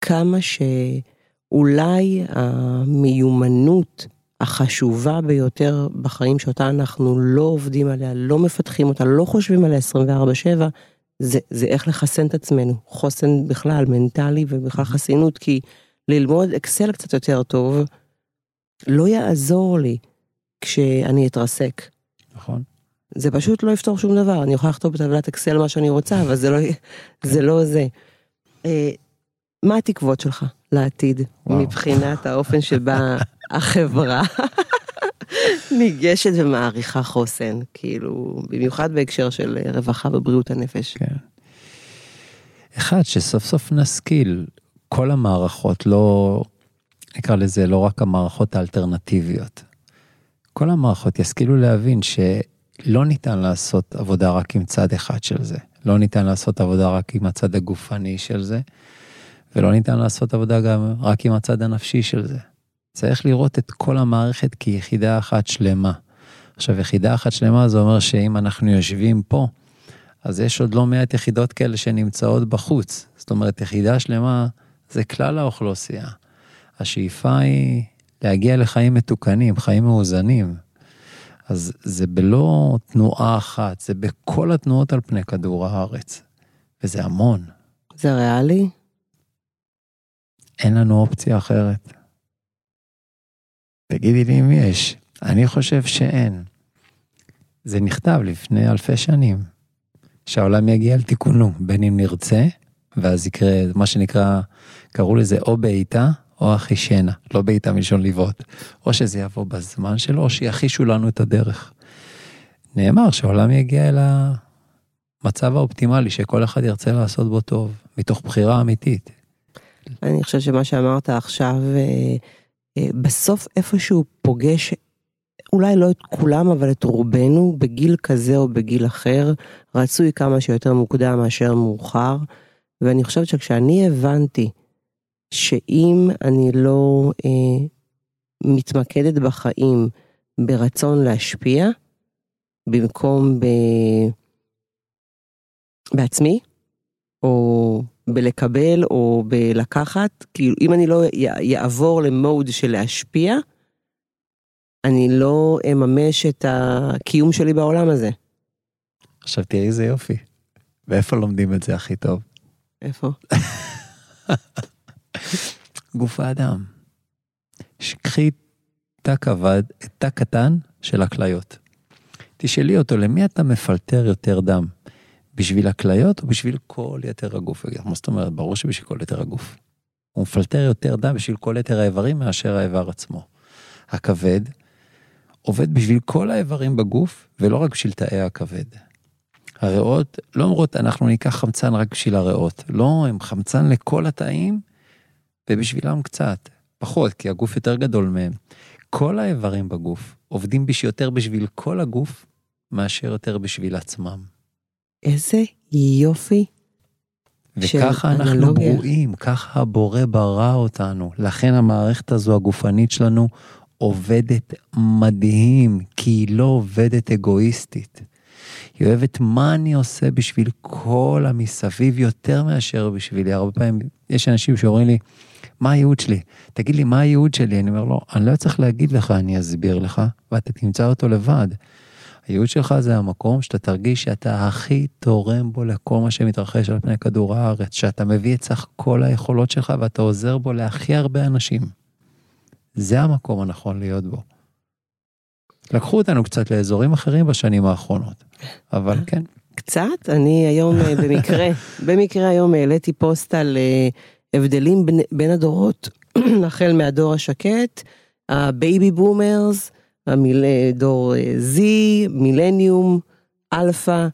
Speaker 2: כמה שאולי המיומנות החשובה ביותר בחיים שאותה אנחנו לא עובדים עליה, לא מפתחים אותה, לא חושבים עליה 24/7, זה, זה איך לחסן את עצמנו, חוסן בכלל, מנטלי ובכלל חסינות, כי ללמוד אקסל קצת יותר טוב, לא יעזור לי כשאני אתרסק.
Speaker 1: נכון?
Speaker 2: זה פשוט לא יפתור שום דבר, אני יכולה לכתוב בטבלת אקסל מה שאני רוצה, אבל זה לא, זה לא זה. אה, מה התקוות שלך לעתיד,
Speaker 1: וואו.
Speaker 2: מבחינת האופן שבה החברה ניגשת ומעריכה חוסן, כאילו, במיוחד בהקשר של רווחה ובריאות הנפש.
Speaker 1: כן. אחד, שסוף סוף נשכיל, כל המערכות, לא, נקרא לזה, לא רק המערכות האלטרנטיביות. כל המערכות ישכילו להבין לא ניתן לעשות עבודה רק עם צד אחד של זה. לא ניתן לעשות עבודה רק עם הצד הגופני של זה, ולא ניתן לעשות עבודה גם רק עם הצד הנפשי של זה. צריך לראות את כל המערכת כיחידה אחת שלמה. עכשיו, יחידה אחת שלמה זה אומר שאם אנחנו יושבים פה, אז יש עוד לא מעט יחידות כאלה שנמצאות בחוץ. זאת אומרת, יחידה שלמה זה כלל האוכלוסייה. השאיפה היא להגיע לחיים מתוקנים, חיים מאוזנים. אז זה בלא תנועה אחת, זה בכל התנועות על פני כדור הארץ. וזה המון.
Speaker 2: זה ריאלי?
Speaker 1: אין לנו אופציה אחרת. תגידי לי אם יש. אני חושב שאין. זה נכתב לפני אלפי שנים, שהעולם יגיע לתיקונו, בין אם נרצה, ואז יקרה מה שנקרא, קראו לזה או בעיטה או אחישנה, לא בעיטה מלשון לבעוט, או שזה יבוא בזמן שלו, או שיחישו לנו את הדרך. נאמר שהעולם יגיע אל המצב האופטימלי שכל אחד ירצה לעשות בו טוב, מתוך בחירה אמיתית.
Speaker 2: אני חושבת שמה שאמרת עכשיו, אה, אה, בסוף איפשהו פוגש, אולי לא את כולם, אבל את רובנו, בגיל כזה או בגיל אחר, רצוי כמה שיותר מוקדם מאשר מאוחר. ואני חושבת שכשאני הבנתי שאם אני לא אה, מתמקדת בחיים ברצון להשפיע, במקום ב... בעצמי, או בלקבל או בלקחת, כאילו אם אני לא יעבור למוד של להשפיע, אני לא אממש את הקיום שלי בעולם הזה.
Speaker 1: עכשיו תראי איזה יופי. ואיפה לומדים את זה הכי טוב?
Speaker 2: איפה?
Speaker 1: גוף האדם. קחי תא כבד, תא קטן של הכליות. תשאלי אותו, למי אתה מפלטר יותר דם? בשביל הכליות או בשביל כל יתר הגוף? מה זאת אומרת? ברור שבשביל כל יתר הגוף. הוא מפלטר יותר דם בשביל כל יתר האיברים מאשר האיבר עצמו. הכבד עובד בשביל כל האיברים בגוף ולא רק בשביל תאי הכבד. הריאות לא אומרות אנחנו ניקח חמצן רק בשביל הריאות, לא, הם חמצן לכל התאים ובשבילם קצת, פחות, כי הגוף יותר גדול מהם. כל האיברים בגוף עובדים יותר בשביל כל הגוף מאשר יותר בשביל עצמם.
Speaker 2: איזה יופי.
Speaker 1: וככה אנחנו. ברואים, ככה הבורא ברא אותנו. לכן המערכת הזו הגופנית שלנו עובדת מדהים, כי היא לא עובדת אגואיסטית. היא אוהבת מה אני עושה בשביל כל המסביב יותר מאשר בשבילי. הרבה פעמים יש אנשים שאומרים לי, מה הייעוד שלי? תגיד לי, מה הייעוד שלי? אני אומר לו, אני לא צריך להגיד לך, אני אסביר לך, ואתה תמצא אותו לבד. הייעוד שלך זה המקום שאתה תרגיש שאתה הכי תורם בו לכל מה שמתרחש על פני כדור הארץ, שאתה מביא את סך כל היכולות שלך ואתה עוזר בו להכי הרבה אנשים. זה המקום הנכון להיות בו. לקחו אותנו קצת לאזורים אחרים בשנים האחרונות, אבל כן.
Speaker 2: קצת, אני היום אה, במקרה, במקרה היום העליתי פוסט על אה, הבדלים בין, בין הדורות, החל מהדור השקט, ה baby boomers, המיל... דור Z, אה, מילניום, אלפא.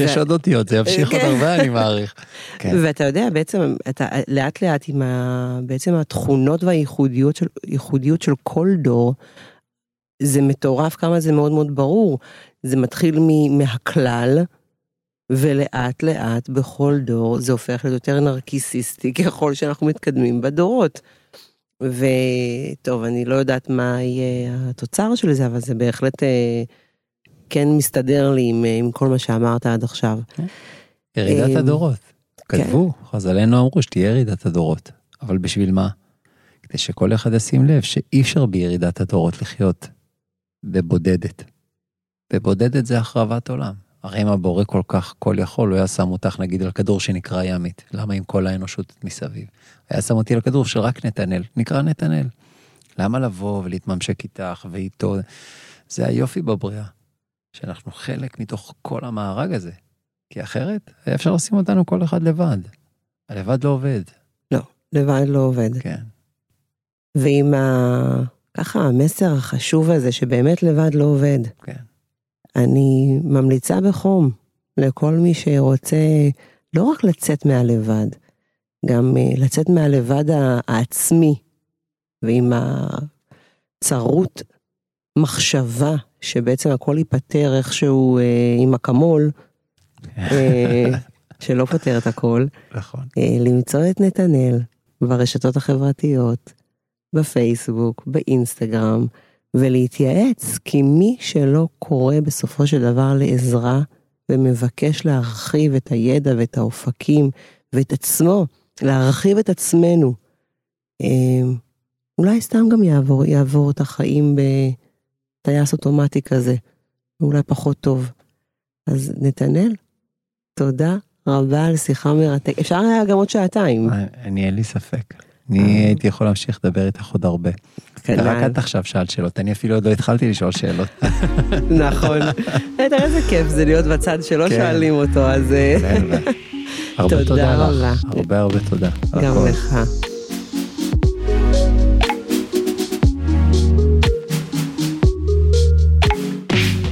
Speaker 1: יש עוד אותיות, זה ימשיך עוד כן. הרבה אני מעריך.
Speaker 2: כן. ואתה יודע, בעצם, אתה לאט לאט עם ה... בעצם התכונות והייחודיות של, של כל דור, זה מטורף כמה זה מאוד מאוד ברור. זה מתחיל מהכלל, ולאט לאט בכל דור זה הופך להיות יותר נרקיסיסטי ככל שאנחנו מתקדמים בדורות. וטוב, אני לא יודעת מה יהיה התוצר של זה, אבל זה בהחלט אה, כן מסתדר לי עם, עם כל מה שאמרת עד עכשיו.
Speaker 1: ירידת אה, הדורות. כן. כתבו, חז"לינו אמרו שתהיה ירידת הדורות. אבל בשביל מה? כדי שכל אחד ישים לב שאי אפשר בירידת הדורות לחיות בבודדת. בבודדת זה החרבת עולם. הרי אם הבורא כל כך כל יכול, הוא היה שם אותך נגיד על כדור שנקרא ימית. למה עם כל האנושות מסביב? היה שם אותי על כדור של רק נתנאל, נקרא נתנאל. למה לבוא ולהתממשק איתך ואיתו? זה היופי בבריאה, שאנחנו חלק מתוך כל המארג הזה. כי אחרת, היה אפשר לשים אותנו כל אחד לבד. הלבד לא עובד.
Speaker 2: לא, לבד לא עובד.
Speaker 1: כן.
Speaker 2: ועם ה... ככה המסר החשוב הזה שבאמת לבד לא עובד.
Speaker 1: כן.
Speaker 2: אני ממליצה בחום לכל מי שרוצה לא רק לצאת מהלבד, גם אה, לצאת מהלבד העצמי ועם הצרות מחשבה שבעצם הכל ייפתר איכשהו אה, עם אקמול, אה, שלא פותר את הכל,
Speaker 1: נכון.
Speaker 2: אה, למצוא את נתנאל ברשתות החברתיות, בפייסבוק, באינסטגרם, ולהתייעץ, כי מי שלא קורא בסופו של דבר לעזרה ומבקש להרחיב את הידע ואת האופקים ואת עצמו, להרחיב את עצמנו, אה, אולי סתם גם יעבור, יעבור את החיים בטייס אוטומטי כזה, ואולי פחות טוב. אז נתנאל, תודה רבה על שיחה מרתקת. אפשר היה גם עוד שעתיים.
Speaker 1: אני אין לי ספק. אני הייתי יכול להמשיך לדבר איתך עוד הרבה. רק את עכשיו שאלת שאלות, אני אפילו עוד לא התחלתי לשאול שאלות.
Speaker 2: נכון. תראה איזה כיף זה להיות בצד שלא שואלים אותו, אז...
Speaker 1: הרבה תודה לך. הרבה הרבה תודה.
Speaker 2: גם לך.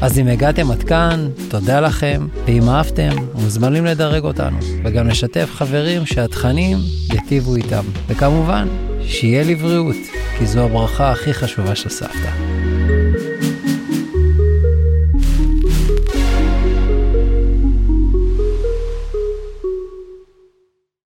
Speaker 1: אז אם הגעתם עד כאן, תודה לכם, ואם אהבתם, מוזמנים לדרג אותנו, וגם לשתף חברים שהתכנים יטיבו איתם. וכמובן, שיהיה לבריאות, כי זו הברכה הכי חשובה של סבתא.